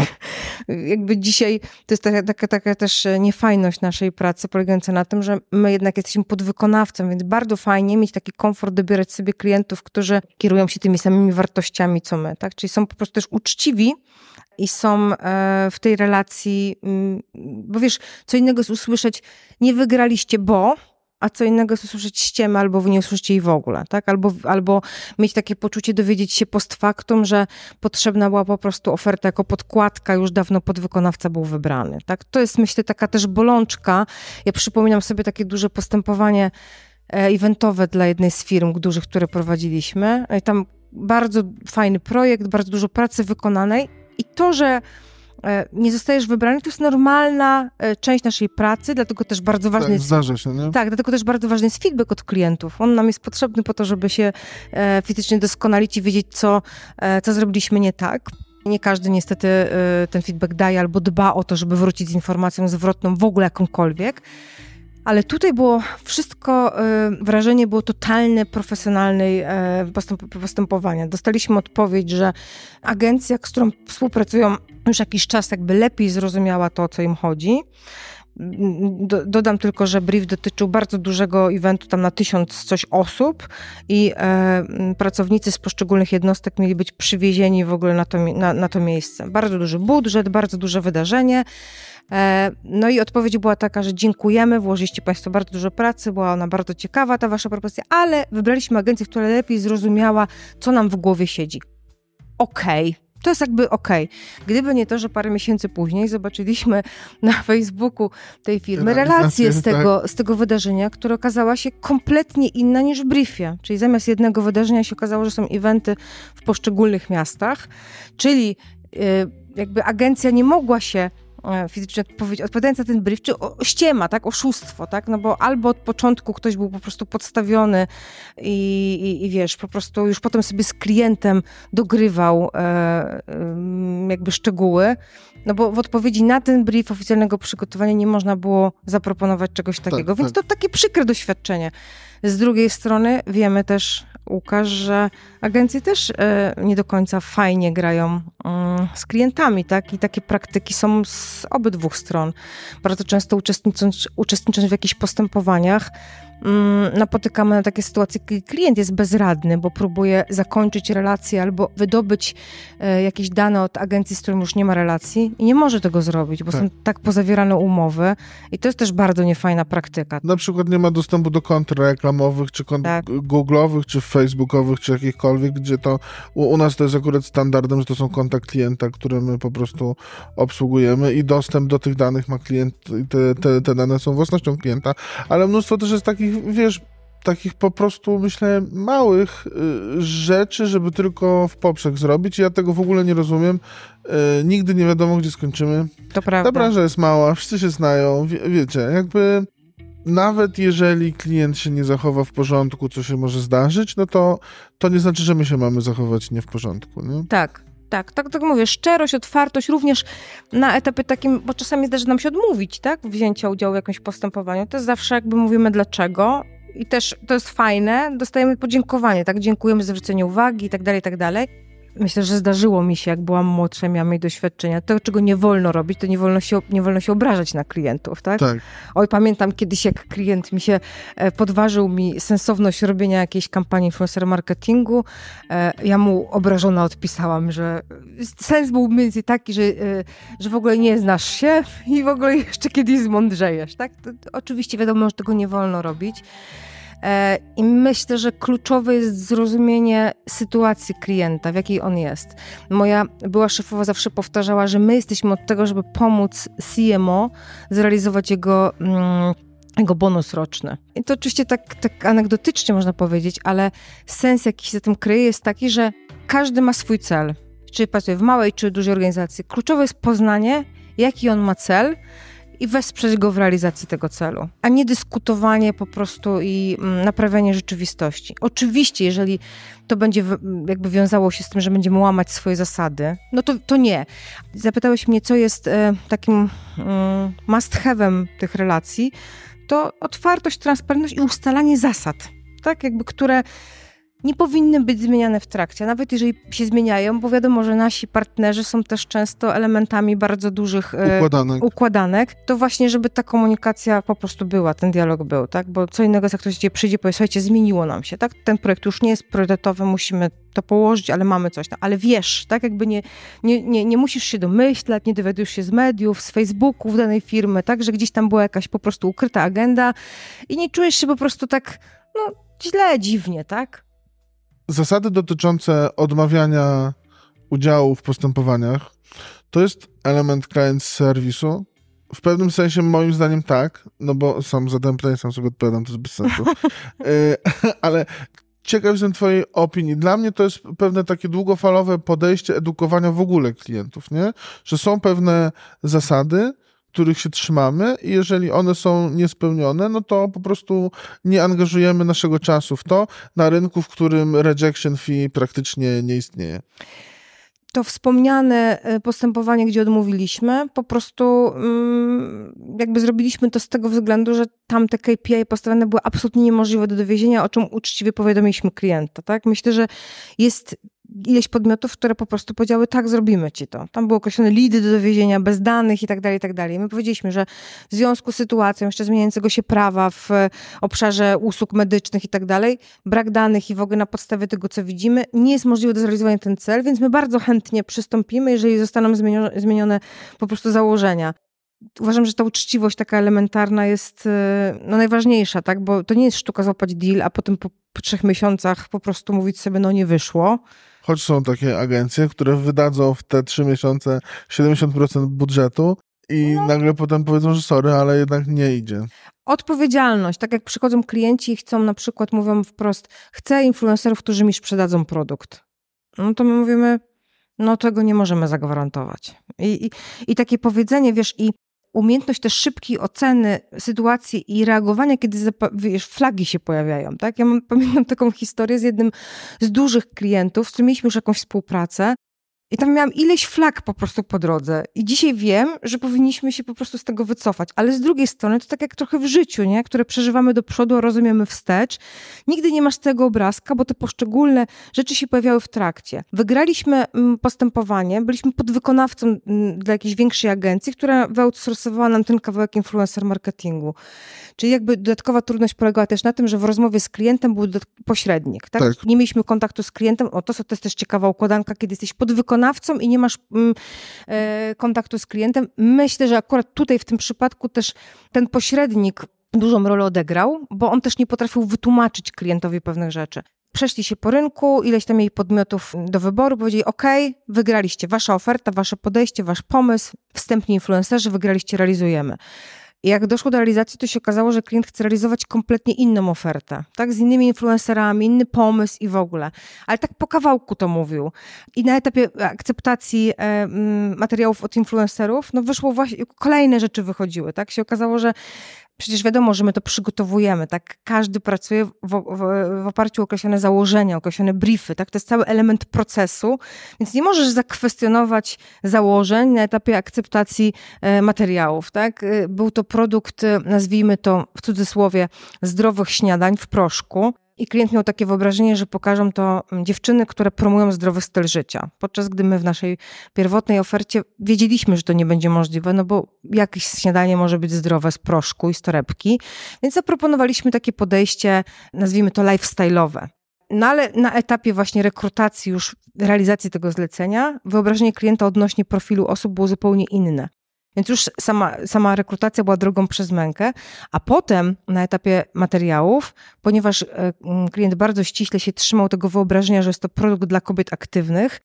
S2: jakby dzisiaj to jest taka, taka, taka też niefajność naszej pracy polegająca na tym, że my jednak jesteśmy podwykonawcą, więc bardzo fajnie mieć taki komfort dobierać sobie klientów, którzy kierują się tymi samymi wartościami, co my, tak? Czyli są po prostu też uczciwi, i są e, w tej relacji, mm, bo wiesz, co innego jest usłyszeć, nie wygraliście, bo, a co innego jest usłyszeć ściemę, albo nie usłyszycie jej w ogóle, tak? Albo, albo mieć takie poczucie, dowiedzieć się post factum, że potrzebna była po prostu oferta jako podkładka, już dawno podwykonawca był wybrany, tak? To jest, myślę, taka też bolączka. Ja przypominam sobie takie duże postępowanie e, eventowe dla jednej z firm dużych, które prowadziliśmy. I tam bardzo fajny projekt, bardzo dużo pracy wykonanej i to, że e, nie zostajesz wybrany, to jest normalna e, część naszej pracy, dlatego też bardzo ważny tak, jest...
S1: Zdarza się, nie?
S2: Tak, dlatego też bardzo ważny jest feedback od klientów. On nam jest potrzebny po to, żeby się e, fizycznie doskonalić i wiedzieć, co, co zrobiliśmy nie tak. Nie każdy niestety ten feedback daje albo dba o to, żeby wrócić z informacją zwrotną, w ogóle jakąkolwiek. Ale tutaj było wszystko, e, wrażenie było totalne profesjonalnej e, postępowania. Dostaliśmy odpowiedź, że agencja, z którą współpracują już jakiś czas, jakby lepiej zrozumiała to, o co im chodzi. Dodam tylko, że brief dotyczył bardzo dużego eventu, tam na tysiąc coś osób i e, pracownicy z poszczególnych jednostek mieli być przywiezieni w ogóle na to, na, na to miejsce. Bardzo duży budżet, bardzo duże wydarzenie. E, no i odpowiedź była taka, że dziękujemy, włożyliście Państwo bardzo dużo pracy, była ona bardzo ciekawa, ta Wasza propozycja, ale wybraliśmy agencję, która lepiej zrozumiała, co nam w głowie siedzi. Okej, okay. To jest jakby okej. Okay. Gdyby nie to, że parę miesięcy później zobaczyliśmy na Facebooku tej firmy relację z tego, tak. z tego wydarzenia, która okazała się kompletnie inna niż w briefie. Czyli zamiast jednego wydarzenia się okazało, że są eventy w poszczególnych miastach, czyli yy, jakby agencja nie mogła się E, fizycznie odpowiedź, odpowiadając na ten brief, czy o, ściema, tak, oszustwo, tak, no bo albo od początku ktoś był po prostu podstawiony i, i, i wiesz, po prostu już potem sobie z klientem dogrywał e, jakby szczegóły, no bo w odpowiedzi na ten brief oficjalnego przygotowania nie można było zaproponować czegoś tak, takiego, tak, więc tak. to takie przykre doświadczenie. Z drugiej strony wiemy też, Łukasz, że agencje też e, nie do końca fajnie grają mm, z klientami, tak? I takie praktyki są z obydwu stron. Bardzo często uczestnicząc, uczestnicząc w jakichś postępowaniach, napotykamy na takie sytuacje, kiedy klient jest bezradny, bo próbuje zakończyć relację albo wydobyć e, jakieś dane od agencji, z którą już nie ma relacji i nie może tego zrobić, bo tak. są tak pozawierane umowy i to jest też bardzo niefajna praktyka.
S1: Na przykład nie ma dostępu do kont reklamowych, czy kont tak. google'owych, czy facebookowych, czy jakichkolwiek, gdzie to u, u nas to jest akurat standardem, że to są konta klienta, które my po prostu obsługujemy i dostęp do tych danych ma klient, te, te, te dane są własnością klienta, ale mnóstwo też jest takich wiesz, takich po prostu, myślę, małych y, rzeczy, żeby tylko w poprzek zrobić. Ja tego w ogóle nie rozumiem. Y, nigdy nie wiadomo, gdzie skończymy.
S2: To prawda.
S1: Ta branża jest mała, wszyscy się znają, wie, wiecie, jakby nawet jeżeli klient się nie zachowa w porządku, co się może zdarzyć, no to, to nie znaczy, że my się mamy zachować nie w porządku. Nie?
S2: Tak, tak, tak, tak mówię, szczerość, otwartość również na etapie takim, bo czasami zdarzy nam się odmówić, tak, wzięcia udziału w jakimś postępowaniu. To jest zawsze jakby mówimy dlaczego i też to jest fajne, dostajemy podziękowanie, tak, dziękujemy za zwrócenie uwagi i tak dalej, i tak dalej. Myślę, że zdarzyło mi się, jak byłam młodsza, miałam jej doświadczenia. To, czego nie wolno robić, to nie wolno się, nie wolno się obrażać na klientów, tak?
S1: tak?
S2: Oj, pamiętam kiedyś, jak klient mi się e, podważył mi sensowność robienia jakiejś kampanii influencer marketingu. E, ja mu obrażona odpisałam, że sens był między taki, że, e, że w ogóle nie znasz się i w ogóle jeszcze kiedyś zmądrzejesz, tak? To, to, oczywiście wiadomo, że tego nie wolno robić. E, I myślę, że kluczowe jest zrozumienie sytuacji klienta, w jakiej on jest. Moja była szefowa zawsze powtarzała, że my jesteśmy od tego, żeby pomóc CMO zrealizować jego. Mm, jego bonus roczny. I to oczywiście tak, tak anegdotycznie można powiedzieć, ale sens, jaki się za tym kryje, jest taki, że każdy ma swój cel. Czy pracuje w małej, czy dużej organizacji. Kluczowe jest poznanie, jaki on ma cel, i wesprzeć go w realizacji tego celu, a nie dyskutowanie po prostu i mm, naprawianie rzeczywistości. Oczywiście, jeżeli to będzie jakby wiązało się z tym, że będziemy łamać swoje zasady, no to, to nie. Zapytałeś mnie, co jest e, takim mm, must have'em tych relacji, to otwartość, transparentność i ustalanie zasad, tak, jakby które nie powinny być zmieniane w trakcie, nawet jeżeli się zmieniają, bo wiadomo, że nasi partnerzy są też często elementami bardzo dużych
S1: e, układanek.
S2: układanek. To właśnie, żeby ta komunikacja po prostu była, ten dialog był, tak? Bo co innego, jak ktoś gdzie przyjdzie, powie, słuchajcie, zmieniło nam się, tak? Ten projekt już nie jest priorytetowy, musimy to położyć, ale mamy coś tam. Ale wiesz, tak? Jakby nie, nie, nie, nie musisz się domyślać, nie dowiadujesz się z mediów, z Facebooku danej firmy, tak? Że gdzieś tam była jakaś po prostu ukryta agenda i nie czujesz się po prostu tak, no, źle, dziwnie, tak?
S1: Zasady dotyczące odmawiania udziału w postępowaniach to jest element client serwisu. W pewnym sensie moim zdaniem tak, no bo sam zadałem pytanie, sam sobie odpowiadam, to jest bez sensu. Y, ale ciekaw jestem twojej opinii. Dla mnie to jest pewne takie długofalowe podejście edukowania w ogóle klientów, nie? Że są pewne zasady, których się trzymamy i jeżeli one są niespełnione, no to po prostu nie angażujemy naszego czasu w to na rynku, w którym rejection fee praktycznie nie istnieje.
S2: To wspomniane e, postępowanie, gdzie odmówiliśmy, po prostu mm, jakby zrobiliśmy to z tego względu, że tam te KPI postawione były absolutnie niemożliwe do dowiezienia, o czym uczciwie powiadomiliśmy klienta. Tak? Myślę, że jest ileś podmiotów, które po prostu powiedziały, tak, zrobimy ci to. Tam były określone lidy do dowiezienia, bez danych i tak dalej, i tak dalej. My powiedzieliśmy, że w związku z sytuacją jeszcze zmieniającego się prawa w obszarze usług medycznych i tak dalej, brak danych i w ogóle na podstawie tego, co widzimy, nie jest możliwe do zrealizowania ten cel, więc my bardzo chętnie przystąpimy, jeżeli zostaną zmienione, po prostu założenia uważam, że ta uczciwość taka elementarna jest e, no, najważniejsza, tak? Bo to nie jest sztuka złapać deal, a potem po, po trzech miesiącach po prostu mówić sobie, no nie wyszło.
S1: Choć są takie agencje, które wydadzą w te trzy miesiące 70% budżetu i no. nagle potem powiedzą, że sorry, ale jednak nie idzie.
S2: Odpowiedzialność. Tak jak przychodzą klienci i chcą na przykład, mówią wprost, chcę influencerów, którzy mi sprzedadzą produkt. No to my mówimy, no tego nie możemy zagwarantować. I, i, i takie powiedzenie, wiesz, i umiejętność też szybkiej oceny sytuacji i reagowania, kiedy wiesz, flagi się pojawiają. Tak? Ja mam, pamiętam taką historię z jednym z dużych klientów, z którym mieliśmy już jakąś współpracę I tam miałam ileś flag po prostu po drodze. I dzisiaj wiem, że powinniśmy się po prostu z tego wycofać. Ale z drugiej strony to tak jak trochę w życiu, nie? które przeżywamy do przodu, a rozumiemy wstecz. Nigdy nie masz tego obrazka, bo te poszczególne rzeczy się pojawiały w trakcie. Wygraliśmy mm, postępowanie, byliśmy podwykonawcą mm, dla jakiejś większej agencji, która wyoutsourcowała nam ten kawałek influencer marketingu. Czyli jakby dodatkowa trudność polegała też na tym, że w rozmowie z klientem był pośrednik. Tak? tak? Nie mieliśmy kontaktu z klientem. O, to, to jest też ciekawa układanka, kiedy jesteś podwykonawcą i nie masz mm, e, kontaktu z klientem. Myślę, że akurat tutaj w tym przypadku też ten pośrednik dużą rolę odegrał, bo on też nie potrafił wytłumaczyć klientowi pewnych rzeczy. Przeszli się po rynku, ileś tam mieli podmiotów do wyboru, powiedzieli: OK, wygraliście, wasza oferta, wasze podejście, wasz pomysł, wstępni influencerzy, wygraliście, realizujemy. Jak doszło do realizacji, to się okazało, że klient chce realizować kompletnie inną ofertę, tak? Z innymi influencerami, inny pomysł i w ogóle. Ale tak po kawałku to mówił. I na etapie akceptacji e, mm, materiałów od influencerów, no wyszło właśnie, kolejne rzeczy wychodziły, tak? Się okazało, że Przecież wiadomo, że my to przygotowujemy, tak? Każdy pracuje w, w, w, oparciu o określone założenia, określone briefy, tak? To jest cały element procesu, więc nie możesz zakwestionować założeń na etapie akceptacji e, materiałów, tak? E, był to produkt, e, nazwijmy to w cudzysłowie, zdrowych śniadań w proszku. I klient miał takie wyobrażenie, że pokażą to mm, dziewczyny, które promują zdrowy styl życia. Podczas gdy my w naszej pierwotnej ofercie wiedzieliśmy, że to nie będzie możliwe, no bo jakieś śniadanie może być zdrowe z proszku i z torebki. Więc zaproponowaliśmy takie podejście, nazwijmy to lifestyle'owe. No ale na etapie właśnie rekrutacji, już realizacji tego zlecenia, wyobrażenie klienta odnośnie profilu osób było zupełnie inne. Więc już sama, sama rekrutacja była drogą przez mękę, a potem na etapie materiałów, ponieważ e, klient bardzo ściśle się trzymał tego wyobrażenia, że jest to produkt dla kobiet aktywnych,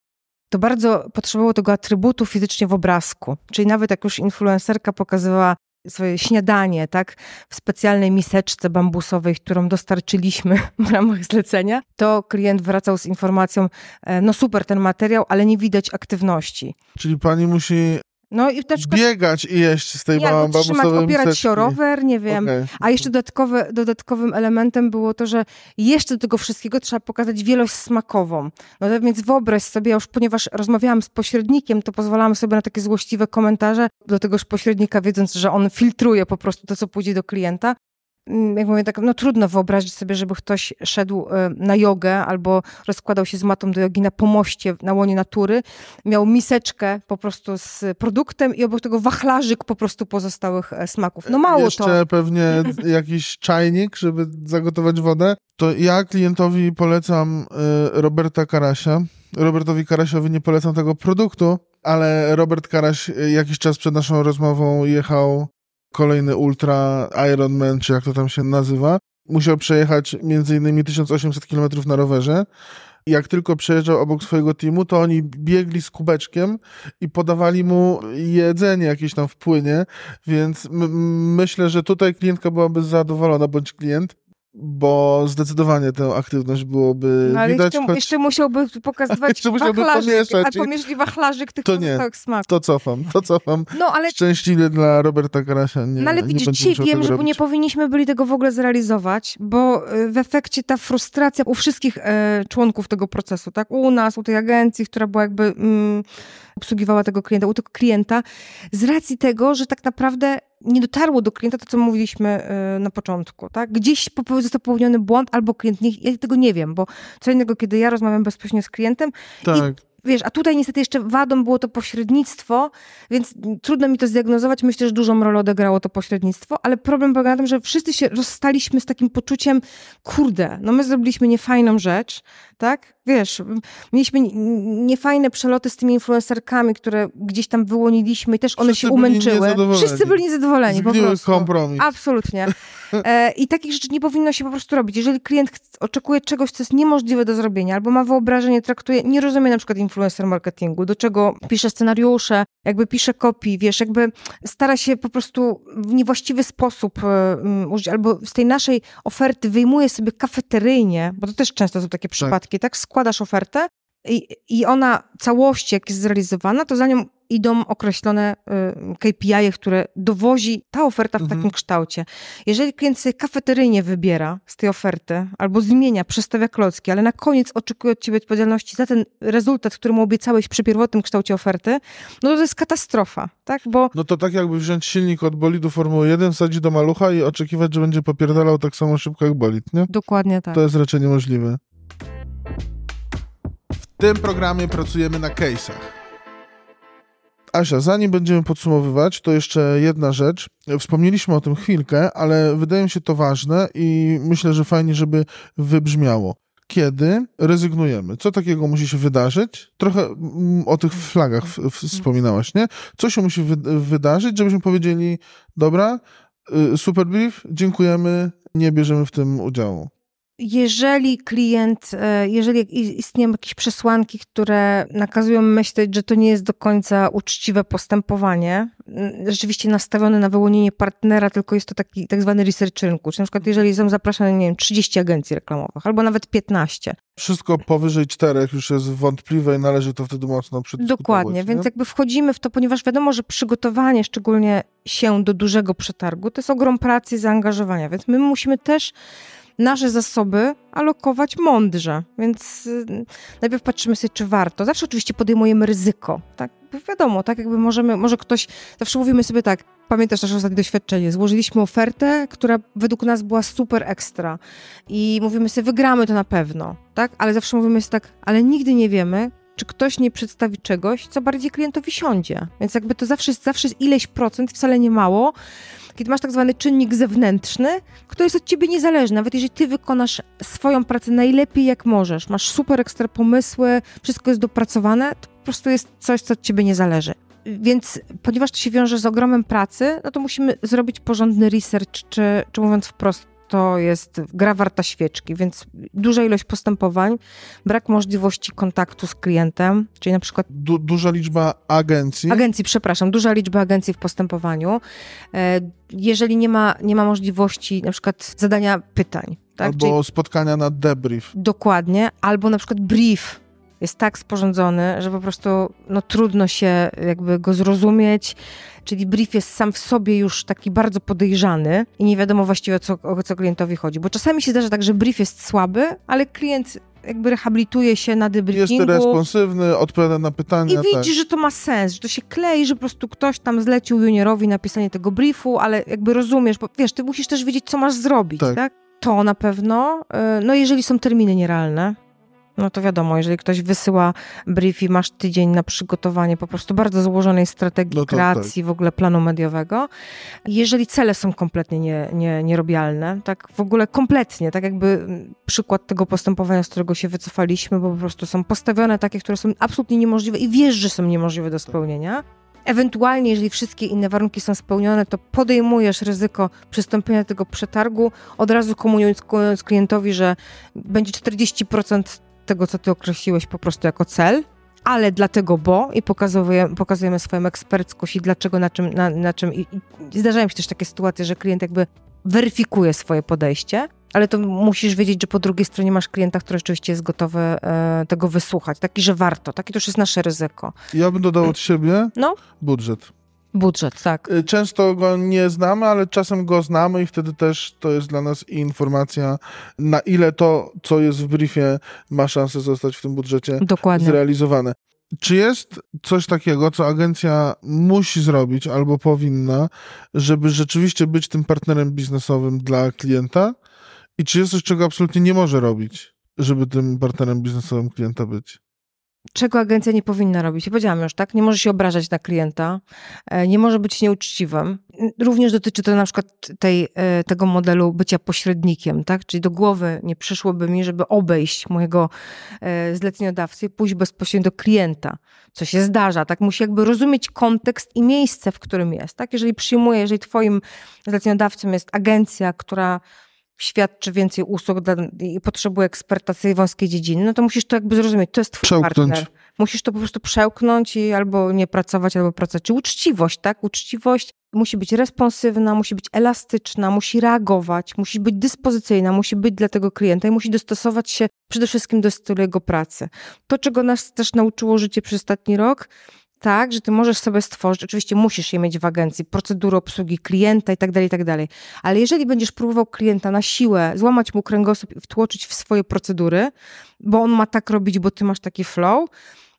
S2: to bardzo potrzebowało tego atrybutu fizycznie w obrazku. Czyli nawet jak już influencerka pokazywała swoje śniadanie, tak, w specjalnej miseczce bambusowej, którą dostarczyliśmy w ramach zlecenia, to klient wracał z informacją, e, no super ten materiał, ale nie widać aktywności.
S1: Czyli pani musi no i na przykład... Biegać i jeść z tej
S2: nie, bambusowej opierać się o rower, nie wiem. Okay. A jeszcze dodatkowe, dodatkowym elementem było to, że jeszcze do tego wszystkiego trzeba pokazać wielość smakową. No więc wyobraź sobie, już ponieważ rozmawiałam z pośrednikiem, to pozwalałam sobie na takie złośliwe komentarze do tegoż pośrednika, wiedząc, że on filtruje po prostu to, co pójdzie do klienta. Mm, jak mówię, tak, no trudno wyobrazić sobie, żeby ktoś szedł e, na jogę albo rozkładał się z matą do jogi na pomoście na łonie natury, miał miseczkę po prostu z produktem i obok tego wachlarzyk po prostu pozostałych e, smaków. No mało
S1: Jeszcze
S2: to.
S1: Jeszcze pewnie jakiś czajnik, żeby zagotować wodę. To ja klientowi polecam e, Roberta Karasia. Robertowi Karasiowi nie polecam tego produktu, ale Robert Karaś jakiś czas przed naszą rozmową jechał kolejny Ultra Ironman, czy jak to tam się nazywa. Musiał przejechać między innymi 1800 km na rowerze. Jak tylko przejeżdżał obok swojego teamu, to oni biegli z kubeczkiem i podawali mu jedzenie jakieś tam w płynie, więc myślę, że tutaj klientka byłaby zadowolona, bądź klient, bo zdecydowanie tę aktywność byłoby no, ale widać.
S2: Jeszcze, choć... jeszcze musiałby pokazywać jeszcze musiałby wachlarzyk, a pomierzli wachlarzyk tych to nie, smaków.
S1: To cofam, to cofam. No, ale... Szczęśliwie dla Roberta Karasia nie
S2: No ale widzisz, dzisiaj wiem, że nie powinniśmy byli tego w ogóle zrealizować, bo e, w efekcie ta frustracja u wszystkich e, członków tego procesu, tak, u nas, u tej agencji, która była jakby mm, obsługiwała tego klienta, u tego klienta, z racji tego, że tak naprawdę nie dotarło do klienta to, co mówiliśmy e, na początku, tak? Gdzieś został popełniony błąd albo klient, nie, ja tego nie wiem, bo co innego, kiedy ja rozmawiam bezpośrednio z klientem tak. Wiesz, a tutaj niestety jeszcze wadą było to pośrednictwo, więc trudno mi to zdiagnozować. Myślę, że dużą rolę odegrało to pośrednictwo, ale problem polega na tym, że wszyscy się rozstaliśmy z takim poczuciem, kurde, no my zrobiliśmy niefajną rzecz, tak? Wiesz, mieliśmy niefajne przeloty z tymi influencerkami, które gdzieś tam wyłoniliśmy i też one Wszyscy się umęczyły. Wszyscy byli niezadowoleni.
S1: po prostu. kompromis.
S2: Absolutnie. E, I takich rzeczy nie powinno się po prostu robić. Jeżeli klient oczekuje czegoś, co jest niemożliwe do zrobienia, albo ma wyobrażenie, traktuje, nie rozumie na przykład influencer marketingu, do czego pisze scenariusze, jakby pisze kopii, wiesz, jakby stara się po prostu w niewłaściwy sposób um, użyć, albo z tej naszej oferty wyjmuje sobie kafeteryjnie, bo to też często są takie tak. przypadki, tak? tak? Składasz ofertę i, i ona całości, jak jest zrealizowana, to za nią idą określone y, KPI, które dowozi ta oferta w
S1: Mhm.
S2: takim kształcie. Jeżeli klient sobie kafeteryjnie wybiera z tej oferty, albo zmienia, przestawia klocki, ale na koniec oczekuje od ciebie odpowiedzialności za ten rezultat, który mu obiecałeś przy pierwotnym kształcie oferty, no to to jest katastrofa, tak? Bo
S1: No to tak jakby wziąć silnik od bolidu Formuły 1, wsadzić do malucha i oczekiwać, że będzie popierdalał tak samo szybko jak bolid, nie?
S2: dokładnie tak.
S1: To jest raczej niemożliwe. W tym programie pracujemy na case'ach. Asia, zanim będziemy podsumowywać, to jeszcze jedna rzecz. Wspomnieliśmy o tym chwilkę, ale wydaje mi się to ważne i myślę, że fajnie, żeby wybrzmiało. Kiedy rezygnujemy? Co takiego musi się wydarzyć? Trochę mm, o tych flagach wspominałaś, nie? Co się musi wy, wydarzyć, żebyśmy powiedzieli, dobra, y, super brief, dziękujemy, nie bierzemy w tym udziału.
S2: Jeżeli klient, e, jeżeli istnieją jakieś przesłanki, które nakazują myśleć, że to nie jest do końca uczciwe postępowanie, m, rzeczywiście nastawione na wyłonienie partnera, tylko jest to taki tak zwany research rynku. Czyli na przykład jeżeli są zapraszane, nie wiem, 30 agencji reklamowych albo nawet 15.
S1: Wszystko powyżej czterech już jest wątpliwe i należy to wtedy mocno przedyskutować.
S2: Dokładnie, więc
S1: nie?
S2: jakby wchodzimy w to, ponieważ wiadomo, że przygotowanie szczególnie się do dużego przetargu to jest ogrom pracy i zaangażowania, więc my musimy też nasze zasoby alokować mądrze, więc y, najpierw patrzymy sobie, czy warto. Zawsze oczywiście podejmujemy ryzyko, tak? Wiadomo, tak jakby możemy, może ktoś, zawsze mówimy sobie tak, pamiętasz nasze ostatnie doświadczenie, złożyliśmy ofertę, która według nas była super ekstra i mówimy sobie, wygramy to na pewno, tak? Ale zawsze mówimy sobie tak, ale nigdy nie wiemy, czy ktoś nie przedstawi czegoś, co bardziej klientowi siądzie. Więc jakby to zawsze jest, zawsze ileś procent, wcale nie mało, kiedy masz tak zwany czynnik zewnętrzny, który jest od ciebie niezależny. Nawet jeżeli ty wykonasz swoją pracę najlepiej jak możesz, masz super ekstra pomysły, wszystko jest dopracowane, to po prostu jest coś, co od ciebie nie zależy. Więc ponieważ to się wiąże z ogromem pracy, no to musimy zrobić porządny research, czy, czy mówiąc wprost, to jest gra warta świeczki, więc duża ilość postępowań, brak możliwości kontaktu z klientem, czyli na przykład
S1: Du duża liczba agencji.
S2: Agencji, przepraszam, duża liczba agencji w postępowaniu. E, Jeżeli nie ma, nie ma możliwości na przykład zadania pytań, tak? Czyli
S1: Albo spotkania na debrief.
S2: dokładnie, albo na przykład brief jest tak sporządzony, że po prostu no, trudno się jakby go zrozumieć, czyli brief jest sam w sobie już taki bardzo podejrzany i nie wiadomo właściwie o co, o co klientowi chodzi, bo czasami się zdarza tak, że brief jest słaby, ale klient jakby rehabilituje się na
S1: Jest
S2: debriefingu.
S1: responsywny, odpowiada na pytania.
S2: I
S1: tak.
S2: widzisz, że to ma sens, że to się klei, że po prostu ktoś tam zlecił juniorowi napisanie tego briefu, ale jakby rozumiesz, bo wiesz, ty musisz też wiedzieć, co masz zrobić,
S1: Tak.
S2: tak? To na pewno. y, No jeżeli są terminy nierealne, no to wiadomo, jeżeli ktoś wysyła brief i masz tydzień na przygotowanie po prostu bardzo złożonej strategii
S1: No to
S2: kreacji, w ogóle planu mediowego, jeżeli cele są kompletnie nie, nie, nierobialne, tak w ogóle kompletnie, tak jakby mm, przykład tego postępowania, z którego się wycofaliśmy, bo po prostu są postawione takie, które są absolutnie niemożliwe i wiesz, że są niemożliwe do spełnienia. Ewentualnie, jeżeli wszystkie inne warunki są spełnione, to podejmujesz ryzyko przystąpienia do tego przetargu, od razu komunikując klientowi, że będzie 40% tego, co ty określiłeś po prostu jako cel, ale dlatego, bo i pokazujemy, pokazujemy swoją eksperckość i dlaczego, na czym, na, na czym. I, i zdarzają się też takie sytuacje, że klient jakby weryfikuje swoje podejście, ale to musisz wiedzieć, że po drugiej stronie masz klienta, który rzeczywiście jest gotowy e, tego wysłuchać, taki, że warto, taki to już jest nasze ryzyko.
S1: Ja bym dodał od siebie
S2: No.
S1: budżet.
S2: Budżet, tak.
S1: Y, Często go nie znamy, ale czasem go znamy i wtedy też to jest dla nas informacja, na ile to, co jest w briefie, ma szansę zostać w tym budżecie
S2: Dokładnie.
S1: zrealizowane. Czy jest coś takiego, co agencja musi zrobić albo powinna, żeby rzeczywiście być tym partnerem biznesowym dla klienta? I czy jest coś, czego absolutnie nie może robić, żeby tym partnerem biznesowym klienta być?
S2: Czego agencja nie powinna robić. Ja powiedziałam już, tak? Nie może się obrażać na klienta, e, nie może być nieuczciwym. Również dotyczy to na przykład tej, e, tego modelu bycia pośrednikiem, tak? Czyli do głowy nie przyszłoby mi, żeby obejść mojego e, zleceniodawcy i pójść bezpośrednio do klienta, co się zdarza, tak? Musi jakby rozumieć kontekst i miejsce, w którym jest, tak? Jeżeli przyjmuje, jeżeli twoim zleceniodawcą jest agencja, która świadczy więcej usług dla, i potrzebuje eksperta z tej wąskiej dziedziny, no to musisz to jakby zrozumieć. To jest twój
S1: Przełknąć.
S2: partner. Musisz to po prostu przełknąć i albo nie pracować, albo pracować. Czy uczciwość, tak? Uczciwość musi być responsywna, musi być elastyczna, musi reagować, musi być dyspozycyjna, musi być dla tego klienta i musi dostosować się przede wszystkim do stylu jego pracy. To, czego nas też nauczyło życie przez ostatni rok, tak, że ty możesz sobie stworzyć, oczywiście musisz je mieć w agencji, procedury obsługi klienta i tak dalej, i tak dalej. Ale jeżeli będziesz próbował klienta na siłę złamać mu kręgosłup i wtłoczyć w swoje procedury, bo on ma tak robić, bo ty masz taki flow,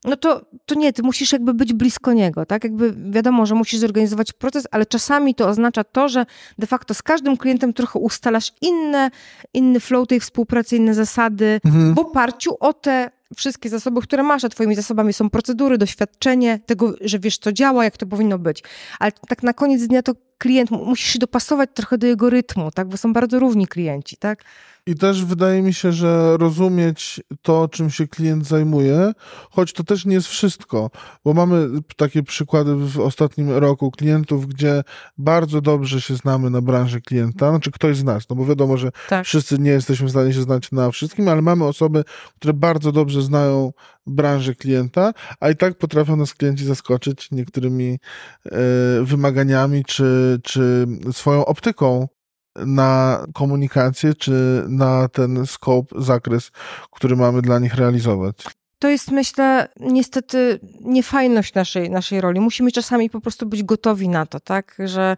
S2: no to, to nie, ty musisz jakby być blisko niego, tak? Jakby wiadomo, że musisz zorganizować proces, ale czasami to oznacza to, że de facto z każdym klientem trochę ustalasz inne, inny flow tej współpracy, inne zasady mhm. w oparciu o te wszystkie zasoby, które masz, a twoimi zasobami są procedury, doświadczenie tego, że wiesz, co działa, jak to powinno być. Ale tak na koniec dnia to klient, musisz się dopasować trochę do jego rytmu, tak? Bo są bardzo równi klienci, tak?
S1: I też wydaje mi się, że rozumieć to, czym się klient zajmuje, choć to też nie jest wszystko, bo mamy takie przykłady w ostatnim roku klientów, gdzie bardzo dobrze się znamy na branży klienta, znaczy ktoś z nas, no bo wiadomo, że tak. wszyscy nie jesteśmy w stanie się znać na wszystkim, ale mamy osoby, które bardzo dobrze znają branżę klienta, a i tak potrafią nas klienci zaskoczyć niektórymi e, wymaganiami czy, czy swoją optyką na komunikację, czy na ten scope, zakres, który mamy dla nich realizować?
S2: To jest, myślę, niestety niefajność naszej, naszej roli. Musimy czasami po prostu być gotowi na to, tak? Że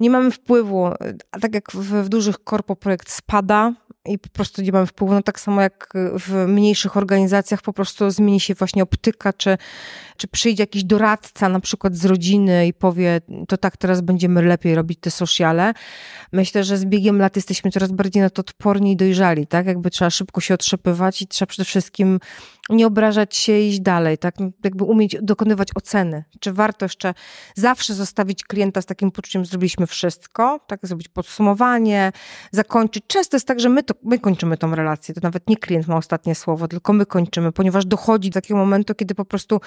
S2: nie mamy wpływu. A tak jak w, w dużych korpo projekt spada, i po prostu nie mamy wpływu. No tak samo jak w mniejszych organizacjach po prostu zmieni się właśnie optyka, czy, czy przyjdzie jakiś doradca na przykład z rodziny i powie, to tak, teraz będziemy lepiej robić te sociale. Myślę, że z biegiem lat jesteśmy coraz bardziej na to odporni i dojrzali, tak? Jakby trzeba szybko się otrzepywać i trzeba przede wszystkim nie obrażać się i iść dalej, tak? Jakby umieć dokonywać oceny. Czy warto jeszcze zawsze zostawić klienta z takim poczuciem, zrobiliśmy wszystko, tak? Zrobić podsumowanie, zakończyć. Często jest tak, że my, to, my kończymy tą relację. To nawet nie klient ma ostatnie słowo, tylko my kończymy, ponieważ dochodzi do takiego momentu, kiedy po prostu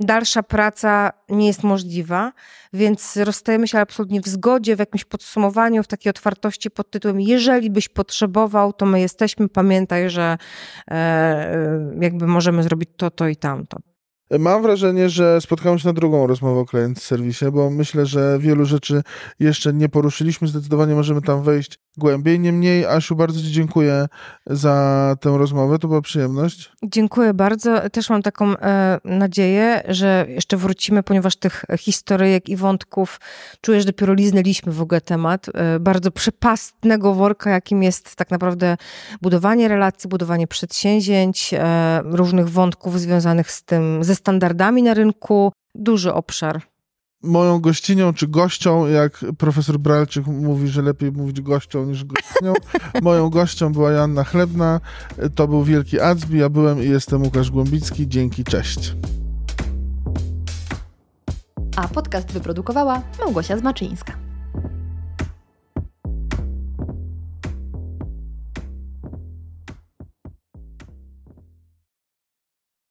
S2: dalsza praca nie jest możliwa, więc rozstajemy się absolutnie w zgodzie, w jakimś podsumowaniu, w takiej otwartości pod tytułem jeżeli byś potrzebował, to my jesteśmy, pamiętaj, że e, e jakby możemy zrobić to, to i tamto.
S1: Mam wrażenie, że spotkamy się na drugą rozmowę o klient serwisie, bo myślę, że wielu rzeczy jeszcze nie poruszyliśmy. Zdecydowanie możemy tam wejść głębiej. Niemniej, Asiu, bardzo Ci dziękuję za tę rozmowę. To była przyjemność.
S2: Dziękuję bardzo. Też mam taką e, nadzieję, że jeszcze wrócimy, ponieważ tych historyjek i wątków czuję, że dopiero liznęliśmy w ogóle temat e, bardzo przepastnego worka, jakim jest tak naprawdę budowanie relacji, budowanie przedsięwzięć, e, różnych wątków związanych z tym, ze standardami na rynku. Duży obszar
S1: moją gościnią czy gością, jak profesor Bralczyk mówi, że lepiej mówić gością niż gościnią. Moją gością była Joanna Chlebna, to był Wielki Acbi, ja byłem i jestem Łukasz Głębicki. Dzięki, cześć.
S3: A podcast wyprodukowała Małgosia Zmaczyńska.